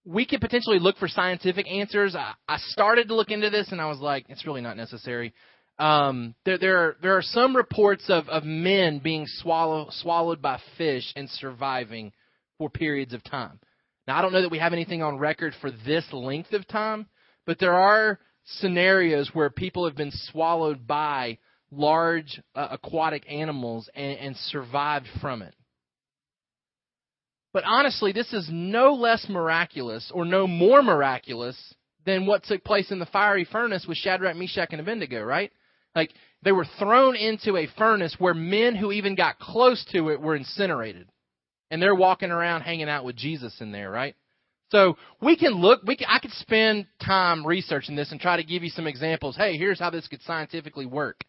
we could potentially look for scientific answers. I, I started to look into this and I was like, it's really not necessary. Um, there, there, are, there are some reports of, of men being swallow, swallowed by fish and surviving for periods of time. Now, I don't know that we have anything on record for this length of time, but there are scenarios where people have been swallowed by large uh, aquatic animals and, and survived from it. But honestly, this is no less miraculous or no more miraculous than what took place in the fiery furnace with Shadrach, Meshach, and Abednego, right? Like, they were thrown into a furnace where men who even got close to it were incinerated and they're walking around hanging out with Jesus in there, right? So we can look. We can, I could spend time researching this and try to give you some examples. Hey, here's how this could scientifically work.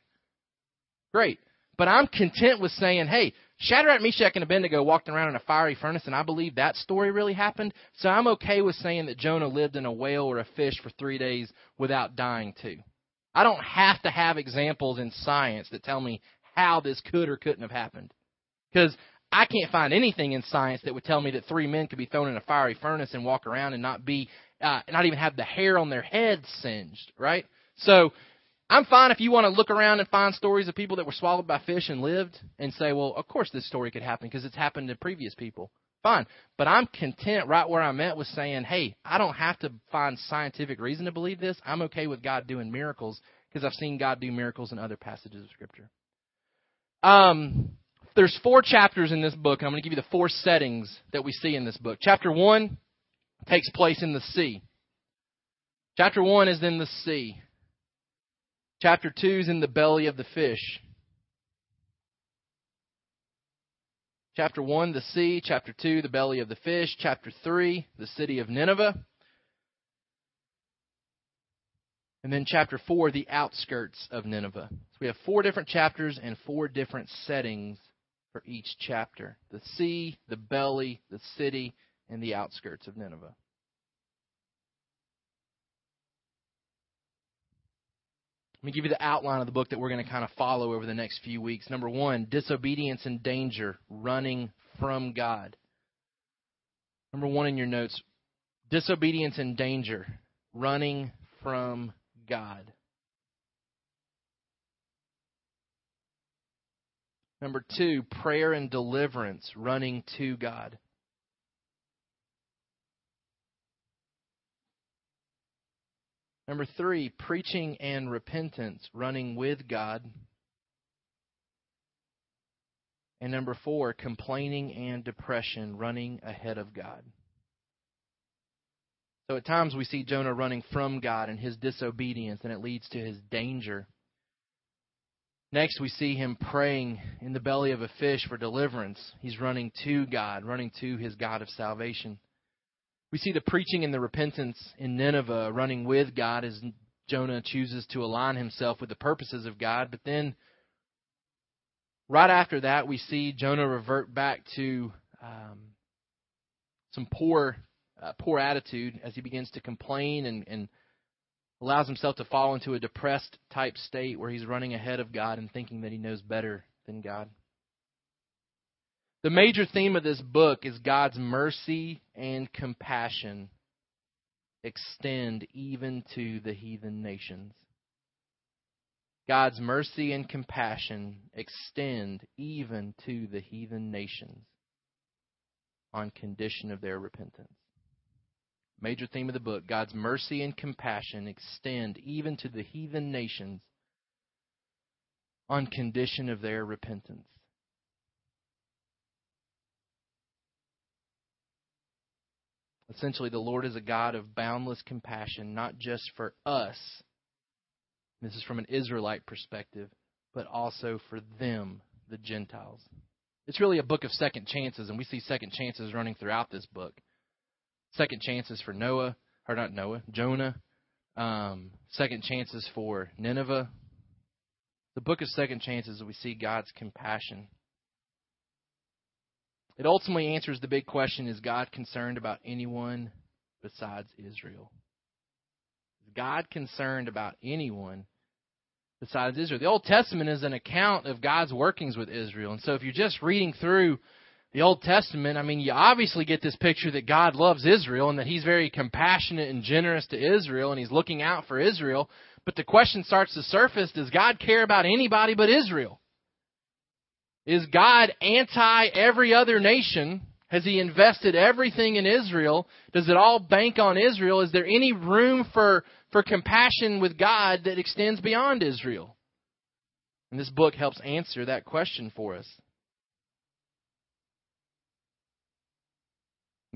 Great, but I'm content with saying, hey, Shadrach, Meshach, and Abednego walked around in a fiery furnace, and I believe that story really happened. So I'm okay with saying that Jonah lived in a whale or a fish for three days without dying too. I don't have to have examples in science that tell me how this could or couldn't have happened. Because I can't find anything in science that would tell me that three men could be thrown in a fiery furnace and walk around and not be, uh, not even have the hair on their heads singed, right? So I'm fine if you want to look around and find stories of people that were swallowed by fish and lived and say, well, of course this story could happen because it's happened to previous people. Fine. But I'm content right where I'm at with saying, hey, I don't have to find scientific reason to believe this. I'm okay with God doing miracles because I've seen God do miracles in other passages of Scripture. Um, there's four chapters in this book. And I'm going to give you the four settings that we see in this book. Chapter 1 takes place in the sea. Chapter 1 is in the sea. Chapter 2 is in the belly of the fish. Chapter 1, the sea. Chapter 2, the belly of the fish. Chapter 3, the city of Nineveh. And then chapter 4, the outskirts of Nineveh. So we have four different chapters and four different settings for each chapter the sea, the belly, the city, and the outskirts of Nineveh. Let me give you the outline of the book that we're going to kind of follow over the next few weeks. Number one, disobedience and danger, running from God. Number one in your notes, disobedience and danger, running from God. Number two, prayer and deliverance, running to God. Number three, preaching and repentance, running with God. And number four, complaining and depression, running ahead of God. So at times we see Jonah running from God and his disobedience, and it leads to his danger. Next, we see him praying in the belly of a fish for deliverance. He's running to God, running to his God of salvation. We see the preaching and the repentance in Nineveh running with God as Jonah chooses to align himself with the purposes of God. But then, right after that, we see Jonah revert back to um, some poor, uh, poor attitude as he begins to complain and, and allows himself to fall into a depressed type state where he's running ahead of God and thinking that he knows better than God. The major theme of this book is God's mercy and compassion extend even to the heathen nations. God's mercy and compassion extend even to the heathen nations on condition of their repentance. Major theme of the book God's mercy and compassion extend even to the heathen nations on condition of their repentance. Essentially, the Lord is a God of boundless compassion, not just for us. This is from an Israelite perspective, but also for them, the Gentiles. It's really a book of second chances, and we see second chances running throughout this book. Second chances for Noah, or not Noah, Jonah. Um, second chances for Nineveh. The book of second chances, we see God's compassion it ultimately answers the big question is God concerned about anyone besides Israel? Is God concerned about anyone besides Israel? The Old Testament is an account of God's workings with Israel. And so if you're just reading through the Old Testament, I mean, you obviously get this picture that God loves Israel and that He's very compassionate and generous to Israel and He's looking out for Israel. But the question starts to surface Does God care about anybody but Israel? Is God anti every other nation? Has he invested everything in Israel? Does it all bank on Israel? Is there any room for, for compassion with God that extends beyond Israel? And this book helps answer that question for us.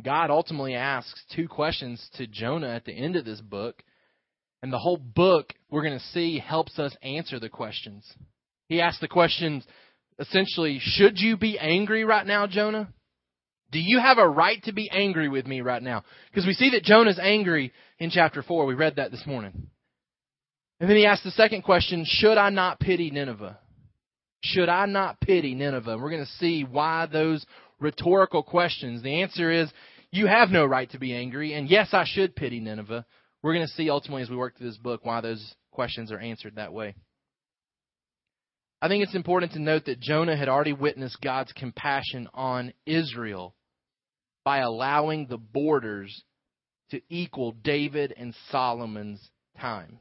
God ultimately asks two questions to Jonah at the end of this book. And the whole book, we're going to see, helps us answer the questions. He asks the questions essentially, should you be angry right now, Jonah? Do you have a right to be angry with me right now? Because we see that Jonah's angry in chapter 4. We read that this morning. And then he asks the second question Should I not pity Nineveh? Should I not pity Nineveh? And we're going to see why those rhetorical questions. The answer is you have no right to be angry. And yes, I should pity Nineveh. We're going to see ultimately as we work through this book why those questions are answered that way. I think it's important to note that Jonah had already witnessed God's compassion on Israel by allowing the borders to equal David and Solomon's time.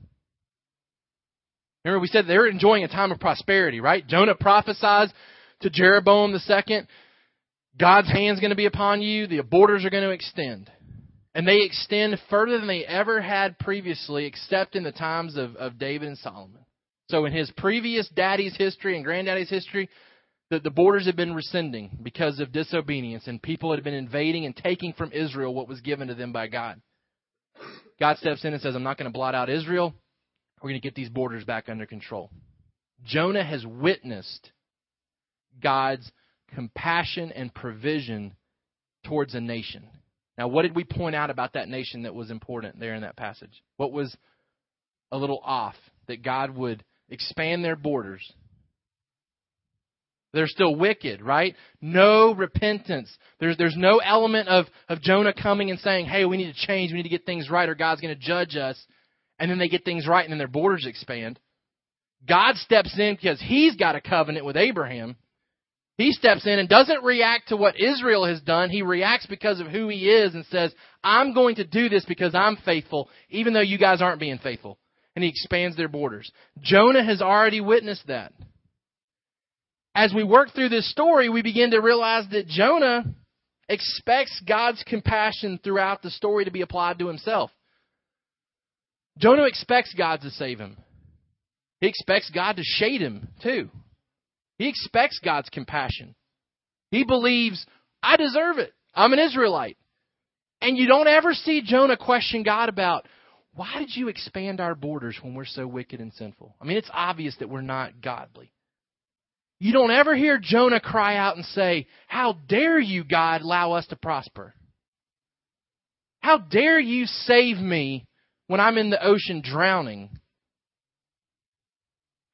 Remember, we said they're enjoying a time of prosperity, right? Jonah prophesies to Jeroboam the second, God's hand's going to be upon you, the borders are going to extend. And they extend further than they ever had previously, except in the times of, of David and Solomon. So in his previous daddy's history and granddaddy's history, the, the borders had been rescinding because of disobedience, and people had been invading and taking from Israel what was given to them by God. God steps in and says, I'm not going to blot out Israel. We're going to get these borders back under control. Jonah has witnessed God's compassion and provision towards a nation. Now, what did we point out about that nation that was important there in that passage? What was a little off? That God would expand their borders. They're still wicked, right? No repentance. There's, there's no element of, of Jonah coming and saying, hey, we need to change, we need to get things right, or God's going to judge us. And then they get things right, and then their borders expand. God steps in because he's got a covenant with Abraham. He steps in and doesn't react to what Israel has done. He reacts because of who he is and says, I'm going to do this because I'm faithful, even though you guys aren't being faithful. And he expands their borders. Jonah has already witnessed that. As we work through this story, we begin to realize that Jonah expects God's compassion throughout the story to be applied to himself. Jonah expects God to save him. He expects God to shade him, too. He expects God's compassion. He believes, I deserve it. I'm an Israelite. And you don't ever see Jonah question God about, why did you expand our borders when we're so wicked and sinful? I mean, it's obvious that we're not godly. You don't ever hear Jonah cry out and say, How dare you, God, allow us to prosper? How dare you save me when I'm in the ocean drowning?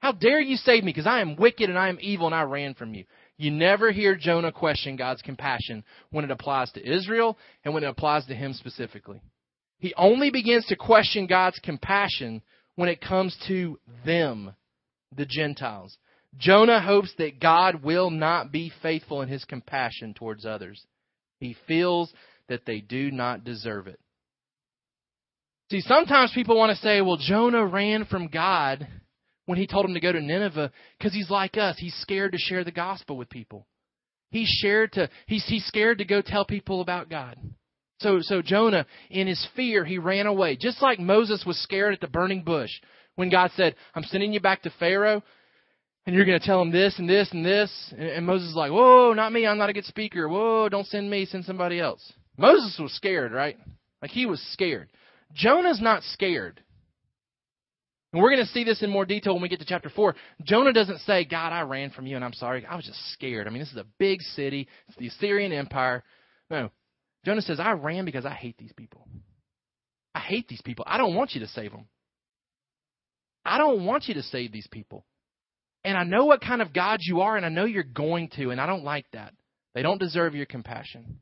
How dare you save me? Because I am wicked and I am evil and I ran from you. You never hear Jonah question God's compassion when it applies to Israel and when it applies to him specifically. He only begins to question God's compassion when it comes to them, the Gentiles. Jonah hopes that God will not be faithful in his compassion towards others. He feels that they do not deserve it. See, sometimes people want to say, well, Jonah ran from God when he told him to go to Nineveh because he's like us. He's scared to share the gospel with people. He's scared to he's he's scared to go tell people about God. So so Jonah in his fear he ran away. Just like Moses was scared at the burning bush when God said, "I'm sending you back to Pharaoh." And you're going to tell him this and this and this. And, and Moses is like, Whoa, not me. I'm not a good speaker. Whoa, don't send me. Send somebody else. Moses was scared, right? Like he was scared. Jonah's not scared. And we're going to see this in more detail when we get to chapter 4. Jonah doesn't say, God, I ran from you and I'm sorry. I was just scared. I mean, this is a big city, it's the Assyrian Empire. No. Jonah says, I ran because I hate these people. I hate these people. I don't want you to save them. I don't want you to save these people. And I know what kind of God you are, and I know you're going to, and I don't like that. They don't deserve your compassion.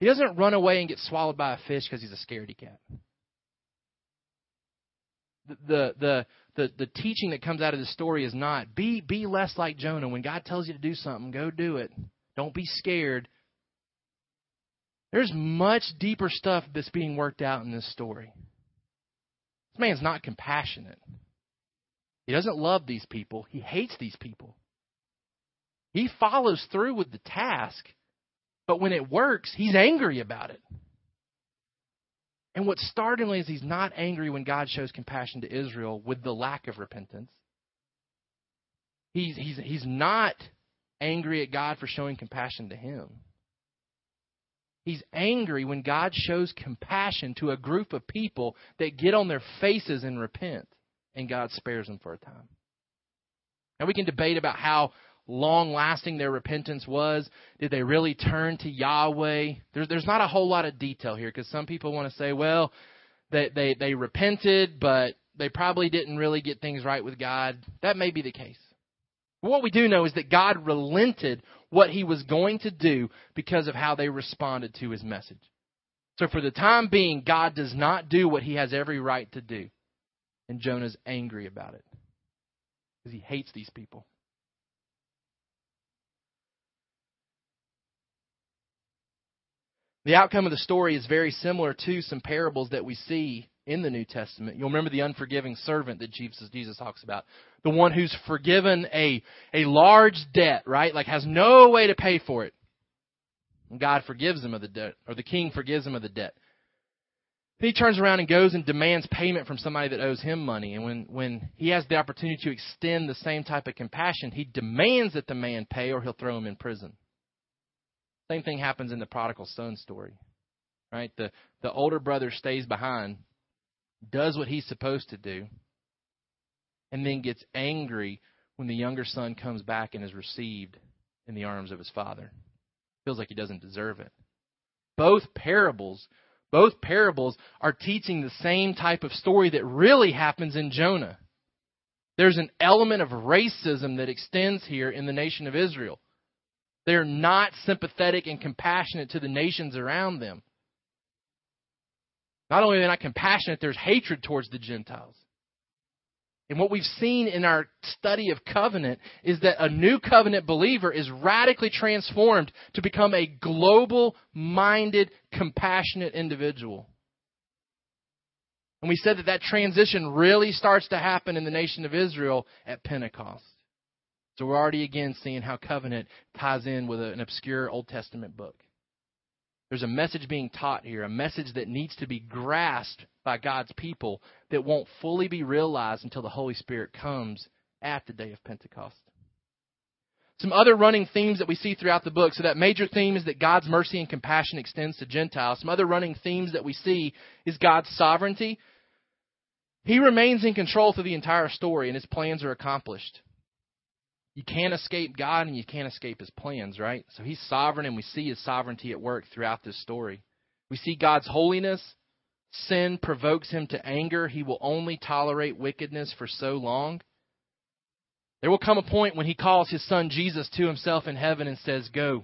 He doesn't run away and get swallowed by a fish because he's a scaredy cat the the the the teaching that comes out of the story is not be be less like Jonah. When God tells you to do something, go do it. Don't be scared. There's much deeper stuff that's being worked out in this story. This man's not compassionate. He doesn't love these people. He hates these people. He follows through with the task, but when it works, he's angry about it. And what's startling is he's not angry when God shows compassion to Israel with the lack of repentance. He's, he's, he's not angry at God for showing compassion to him. He's angry when God shows compassion to a group of people that get on their faces and repent, and God spares them for a time. Now, we can debate about how long lasting their repentance was. Did they really turn to Yahweh? There's, there's not a whole lot of detail here because some people want to say, well, they, they, they repented, but they probably didn't really get things right with God. That may be the case. But what we do know is that God relented what he was going to do because of how they responded to his message. So for the time being, God does not do what he has every right to do. And Jonah's angry about it because he hates these people. The outcome of the story is very similar to some parables that we see in the New Testament. You'll remember the unforgiving servant that Jesus, Jesus talks about. The one who's forgiven a, a large debt, right? Like has no way to pay for it. And God forgives him of the debt, or the king forgives him of the debt. He turns around and goes and demands payment from somebody that owes him money. And when, when he has the opportunity to extend the same type of compassion, he demands that the man pay or he'll throw him in prison. Same thing happens in the prodigal son story. Right? The the older brother stays behind, does what he's supposed to do, and then gets angry when the younger son comes back and is received in the arms of his father. Feels like he doesn't deserve it. Both parables, both parables are teaching the same type of story that really happens in Jonah. There's an element of racism that extends here in the nation of Israel. They're not sympathetic and compassionate to the nations around them. Not only are they not compassionate, there's hatred towards the Gentiles. And what we've seen in our study of covenant is that a new covenant believer is radically transformed to become a global minded, compassionate individual. And we said that that transition really starts to happen in the nation of Israel at Pentecost. So we're already again seeing how covenant ties in with an obscure Old Testament book. There's a message being taught here, a message that needs to be grasped by God's people that won't fully be realized until the Holy Spirit comes at the day of Pentecost. Some other running themes that we see throughout the book. So that major theme is that God's mercy and compassion extends to Gentiles. Some other running themes that we see is God's sovereignty. He remains in control through the entire story and his plans are accomplished. You can't escape God and you can't escape his plans, right? So he's sovereign and we see his sovereignty at work throughout this story. We see God's holiness. Sin provokes him to anger. He will only tolerate wickedness for so long. There will come a point when he calls his son Jesus to himself in heaven and says, Go.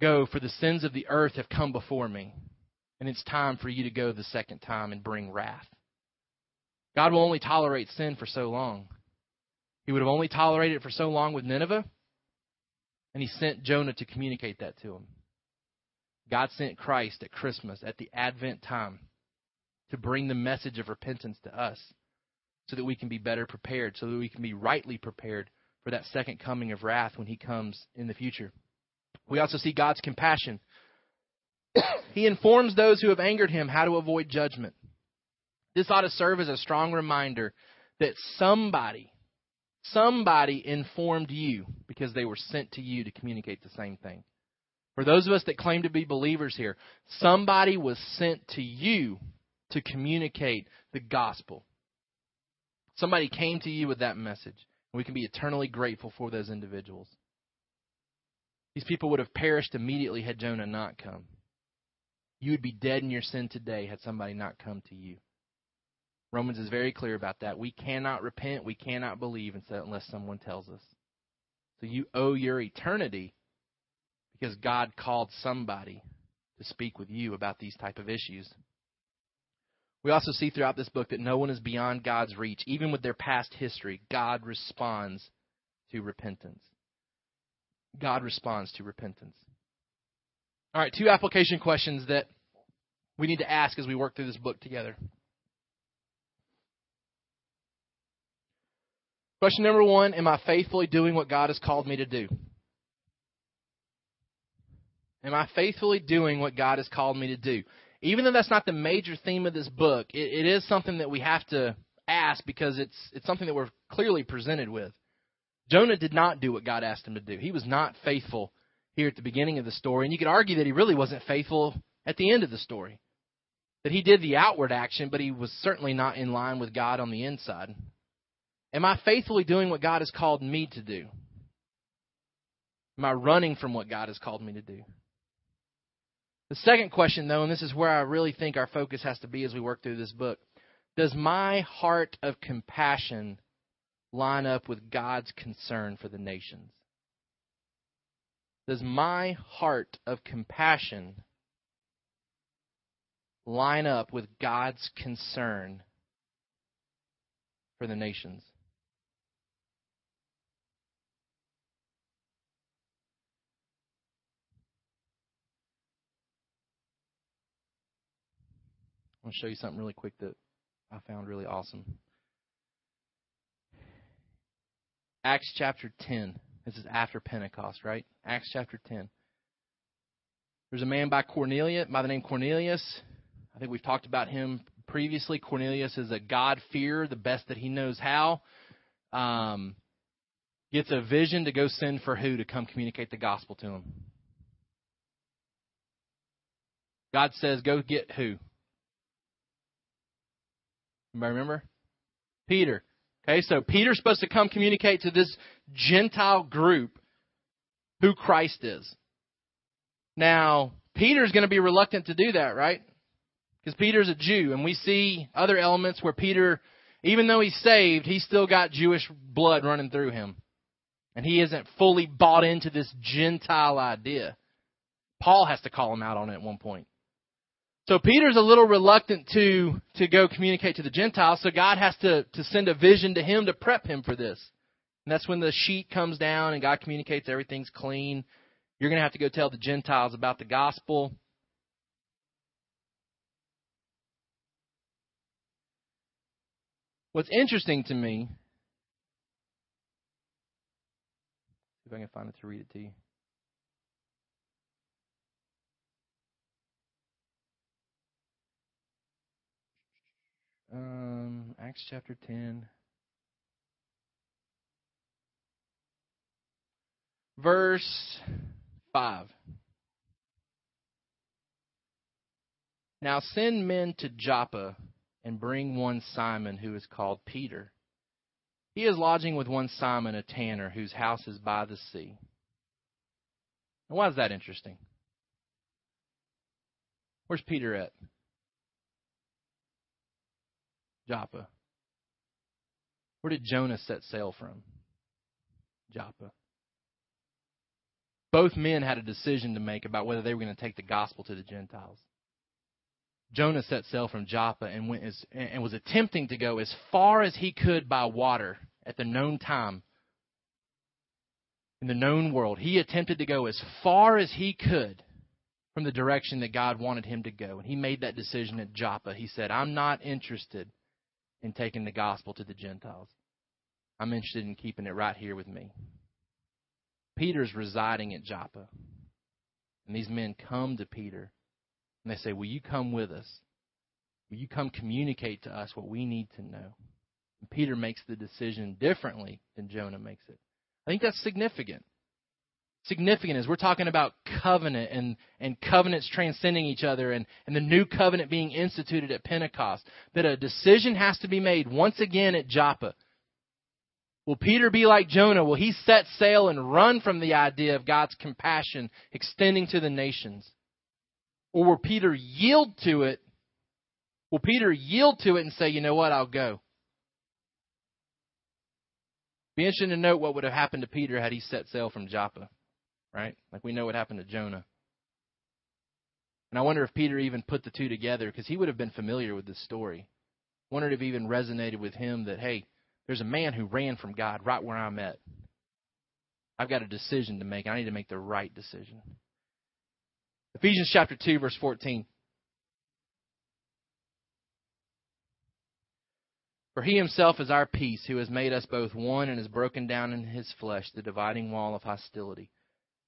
Go, for the sins of the earth have come before me. And it's time for you to go the second time and bring wrath. God will only tolerate sin for so long. He would have only tolerated it for so long with Nineveh, and he sent Jonah to communicate that to him. God sent Christ at Christmas, at the Advent time, to bring the message of repentance to us so that we can be better prepared, so that we can be rightly prepared for that second coming of wrath when he comes in the future. We also see God's compassion. (coughs) he informs those who have angered him how to avoid judgment. This ought to serve as a strong reminder that somebody, Somebody informed you because they were sent to you to communicate the same thing. For those of us that claim to be believers here, somebody was sent to you to communicate the gospel. Somebody came to you with that message, and we can be eternally grateful for those individuals. These people would have perished immediately had Jonah not come. You would be dead in your sin today had somebody not come to you. Romans is very clear about that. We cannot repent, we cannot believe unless someone tells us. So you owe your eternity because God called somebody to speak with you about these type of issues. We also see throughout this book that no one is beyond God's reach. Even with their past history, God responds to repentance. God responds to repentance. All right, two application questions that we need to ask as we work through this book together. Question number one Am I faithfully doing what God has called me to do? Am I faithfully doing what God has called me to do? Even though that's not the major theme of this book, it, it is something that we have to ask because it's it's something that we're clearly presented with. Jonah did not do what God asked him to do. He was not faithful here at the beginning of the story, and you could argue that he really wasn't faithful at the end of the story. That he did the outward action, but he was certainly not in line with God on the inside. Am I faithfully doing what God has called me to do? Am I running from what God has called me to do? The second question, though, and this is where I really think our focus has to be as we work through this book does my heart of compassion line up with God's concern for the nations? Does my heart of compassion line up with God's concern for the nations? I'm to show you something really quick that I found really awesome. Acts chapter 10. This is after Pentecost, right? Acts chapter 10. There's a man by Cornelius, by the name Cornelius. I think we've talked about him previously. Cornelius is a God-fearer, the best that he knows how. Um, gets a vision to go send for who to come communicate the gospel to him. God says, go get who? Anybody remember? Peter. Okay, so Peter's supposed to come communicate to this Gentile group who Christ is. Now, Peter's going to be reluctant to do that, right? Because Peter's a Jew, and we see other elements where Peter, even though he's saved, he's still got Jewish blood running through him. And he isn't fully bought into this Gentile idea. Paul has to call him out on it at one point. So Peter's a little reluctant to, to go communicate to the Gentiles, so God has to, to send a vision to him to prep him for this. And that's when the sheet comes down and God communicates everything's clean. You're going to have to go tell the Gentiles about the gospel. What's interesting to me, if I can find it to read it to you. Um, Acts chapter 10. Verse 5. Now send men to Joppa and bring one Simon who is called Peter. He is lodging with one Simon, a tanner, whose house is by the sea. And why is that interesting? Where's Peter at? Joppa. Where did Jonah set sail from? Joppa. Both men had a decision to make about whether they were going to take the gospel to the Gentiles. Jonah set sail from Joppa and went as, and was attempting to go as far as he could by water at the known time in the known world. He attempted to go as far as he could from the direction that God wanted him to go. And he made that decision at Joppa. He said, I'm not interested in taking the gospel to the Gentiles. I'm interested in keeping it right here with me. Peter's residing at Joppa. And these men come to Peter and they say, Will you come with us? Will you come communicate to us what we need to know? And Peter makes the decision differently than Jonah makes it. I think that's significant. Significant as we're talking about covenant and, and covenants transcending each other and, and the new covenant being instituted at Pentecost, that a decision has to be made once again at Joppa. Will Peter be like Jonah? Will he set sail and run from the idea of God's compassion extending to the nations? Or will Peter yield to it? Will Peter yield to it and say, you know what, I'll go? Be interesting to note what would have happened to Peter had he set sail from Joppa, right? Like we know what happened to Jonah. And I wonder if Peter even put the two together because he would have been familiar with this story. Wondered if even resonated with him that, hey, there's a man who ran from God right where I'm at. I've got a decision to make. I need to make the right decision. Ephesians chapter 2, verse 14. For he himself is our peace, who has made us both one and has broken down in his flesh the dividing wall of hostility,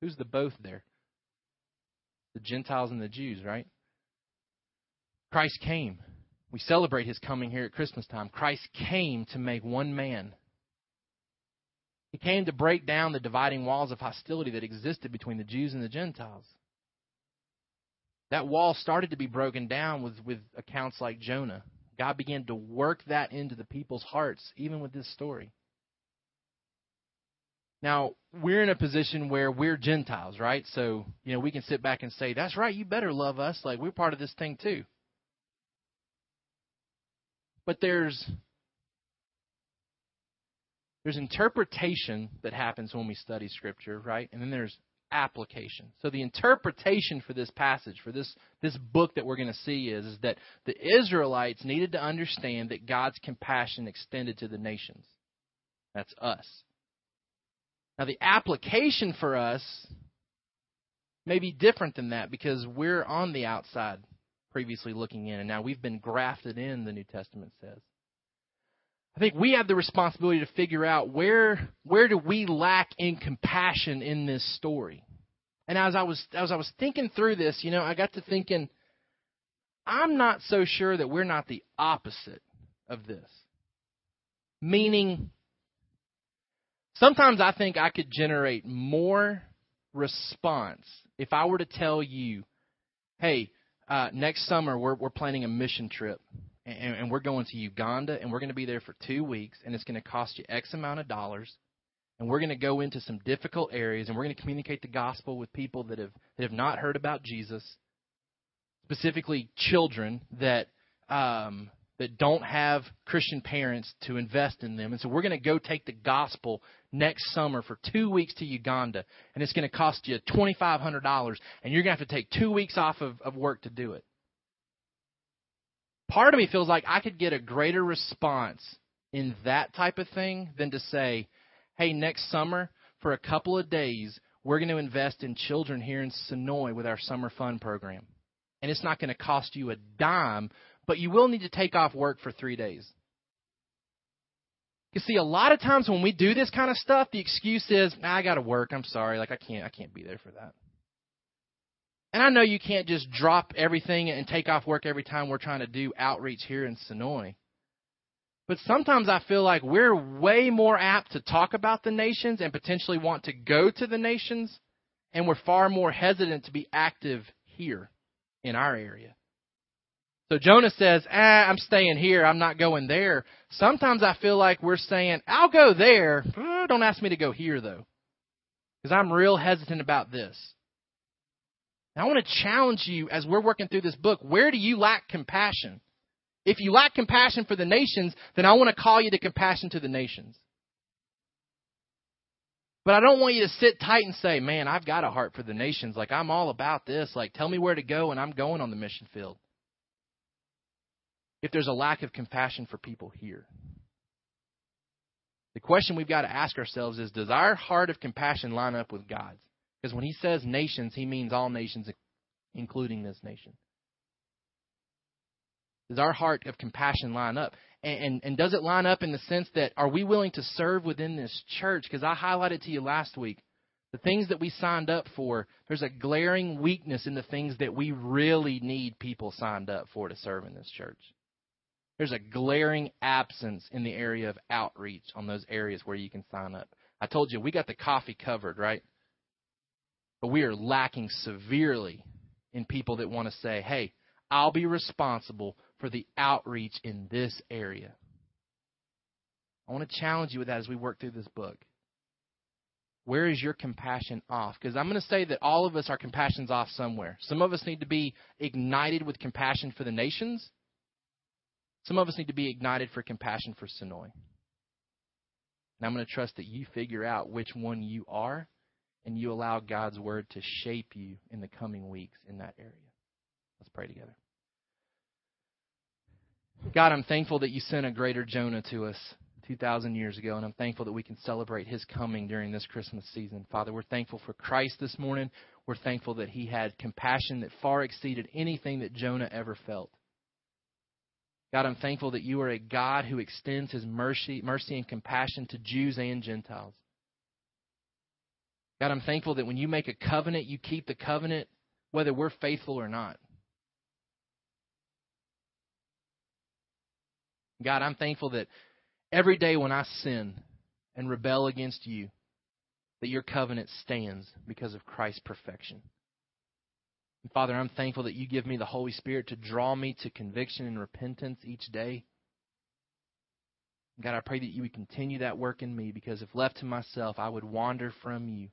Who's the both there? The Gentiles and the Jews, right? Christ came. We celebrate his coming here at Christmas time. Christ came to make one man. He came to break down the dividing walls of hostility that existed between the Jews and the Gentiles. That wall started to be broken down with, with accounts like Jonah. God began to work that into the people's hearts, even with this story. Now, we're in a position where we're Gentiles, right? So, you know, we can sit back and say, that's right, you better love us. Like, we're part of this thing too. But there's there's interpretation that happens when we study scripture, right? And then there's application. So the interpretation for this passage, for this, this book that we're going to see is, is that the Israelites needed to understand that God's compassion extended to the nations. That's us. Now the application for us may be different than that because we're on the outside previously looking in and now we've been grafted in, the New Testament says. I think we have the responsibility to figure out where where do we lack in compassion in this story. And as I was as I was thinking through this, you know, I got to thinking I'm not so sure that we're not the opposite of this. Meaning sometimes I think I could generate more response if I were to tell you, "Hey, uh, next summer we're we're planning a mission trip, and, and we're going to Uganda, and we're going to be there for two weeks, and it's going to cost you X amount of dollars, and we're going to go into some difficult areas, and we're going to communicate the gospel with people that have that have not heard about Jesus, specifically children that um, that don't have Christian parents to invest in them. And so we're going to go take the gospel next summer for two weeks to Uganda, and it's going to cost you $2,500, and you're going to have to take two weeks off of, of work to do it. Part of me feels like I could get a greater response in that type of thing than to say, hey, next summer, for a couple of days, we're going to invest in children here in Senoia with our summer fun program. And it's not going to cost you a dime, but you will need to take off work for three days. You see, a lot of times when we do this kind of stuff, the excuse is, nah, "I got to work. I'm sorry. Like I can't. I can't be there for that." And I know you can't just drop everything and take off work every time we're trying to do outreach here in Senoia. But sometimes I feel like we're way more apt to talk about the nations and potentially want to go to the nations, and we're far more hesitant to be active here in our area. So Jonah says, ah, I'm staying here. I'm not going there. Sometimes I feel like we're saying, I'll go there. Don't ask me to go here, though. Because I'm real hesitant about this. Now, I want to challenge you as we're working through this book. Where do you lack compassion? If you lack compassion for the nations, then I want to call you to compassion to the nations. But I don't want you to sit tight and say, man, I've got a heart for the nations. Like, I'm all about this. Like, tell me where to go, and I'm going on the mission field if there's a lack of compassion for people here. The question we've got to ask ourselves is Does our heart of compassion line up with God's? Because when he says nations, he means all nations, including this nation. Does our heart of compassion line up? And, and, and does it line up in the sense that are we willing to serve within this church? Because I highlighted to you last week the things that we signed up for, there's a glaring weakness in the things that we really need people signed up for to serve in this church. There's a glaring absence in the area of outreach on those areas where you can sign up. I told you we got the coffee covered, right? But we are lacking severely in people that want to say, hey, I'll be responsible for the outreach in this area. I want to challenge you with that as we work through this book. Where is your compassion off? Because I'm going to say that all of us, our compassion's off somewhere. Some of us need to be ignited with compassion for the nations. Some of us need to be ignited for compassion for Senoia. And I'm going to trust that you figure out which one you are and you allow God's word to shape you in the coming weeks in that area. Let's pray together. God, I'm thankful that you sent a greater Jonah to us 2,000 years ago, and I'm thankful that we can celebrate his coming during this Christmas season. Father, we're thankful for Christ this morning. We're thankful that he had compassion that far exceeded anything that Jonah ever felt. God, I'm thankful that you are a God who extends his mercy, mercy and compassion to Jews and Gentiles. God, I'm thankful that when you make a covenant, you keep the covenant whether we're faithful or not. God, I'm thankful that every day when I sin and rebel against you, that your covenant stands because of Christ's perfection. And Father, I'm thankful that you give me the Holy Spirit to draw me to conviction and repentance each day. God, I pray that you would continue that work in me because if left to myself, I would wander from you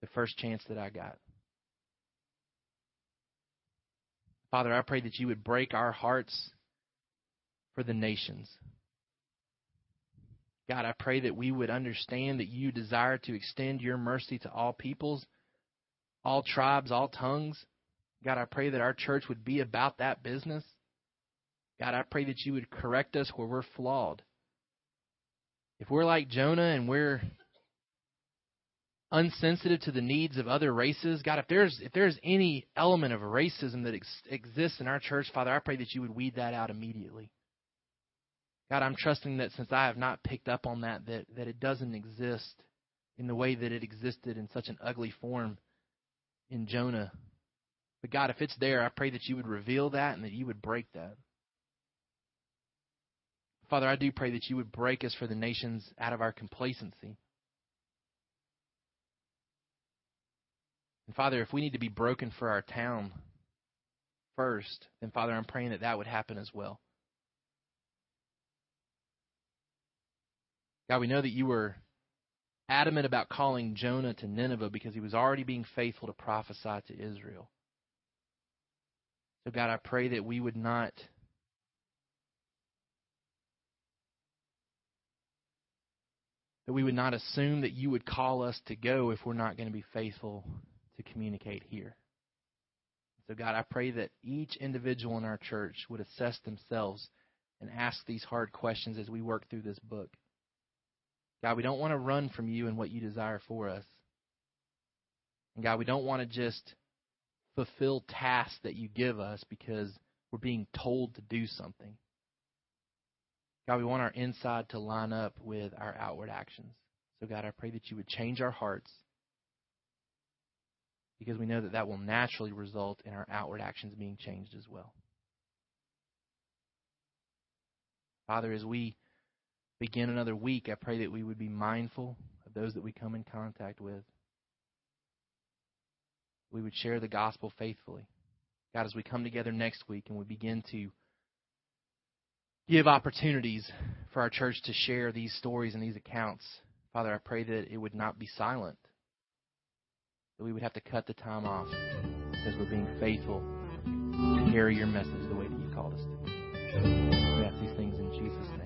the first chance that I got. Father, I pray that you would break our hearts for the nations. God, I pray that we would understand that you desire to extend your mercy to all peoples all tribes, all tongues. God, I pray that our church would be about that business. God, I pray that you would correct us where we're flawed. If we're like Jonah and we're unsensitive to the needs of other races, God, if there's if there's any element of racism that ex- exists in our church, Father, I pray that you would weed that out immediately. God, I'm trusting that since I have not picked up on that, that, that it doesn't exist in the way that it existed in such an ugly form in Jonah. But God, if it's there, I pray that you would reveal that and that you would break that. Father, I do pray that you would break us for the nations out of our complacency. And Father, if we need to be broken for our town, first, then Father, I'm praying that that would happen as well. God, we know that you were adamant about calling Jonah to Nineveh because he was already being faithful to prophesy to Israel. So, God, I pray that we would not that we would not assume that you would call us to go if we're not going to be faithful to communicate here. So, God, I pray that each individual in our church would assess themselves and ask these hard questions as we work through this book. God, we don't want to run from you and what you desire for us. And God, we don't want to just fulfill tasks that you give us because we're being told to do something. God, we want our inside to line up with our outward actions. So, God, I pray that you would change our hearts because we know that that will naturally result in our outward actions being changed as well. Father, as we begin another week, I pray that we would be mindful of those that we come in contact with. We would share the gospel faithfully. God, as we come together next week and we begin to give opportunities for our church to share these stories and these accounts, Father, I pray that it would not be silent, that we would have to cut the time off because we're being faithful to carry your message the way that you called us to. We ask these things in Jesus' name.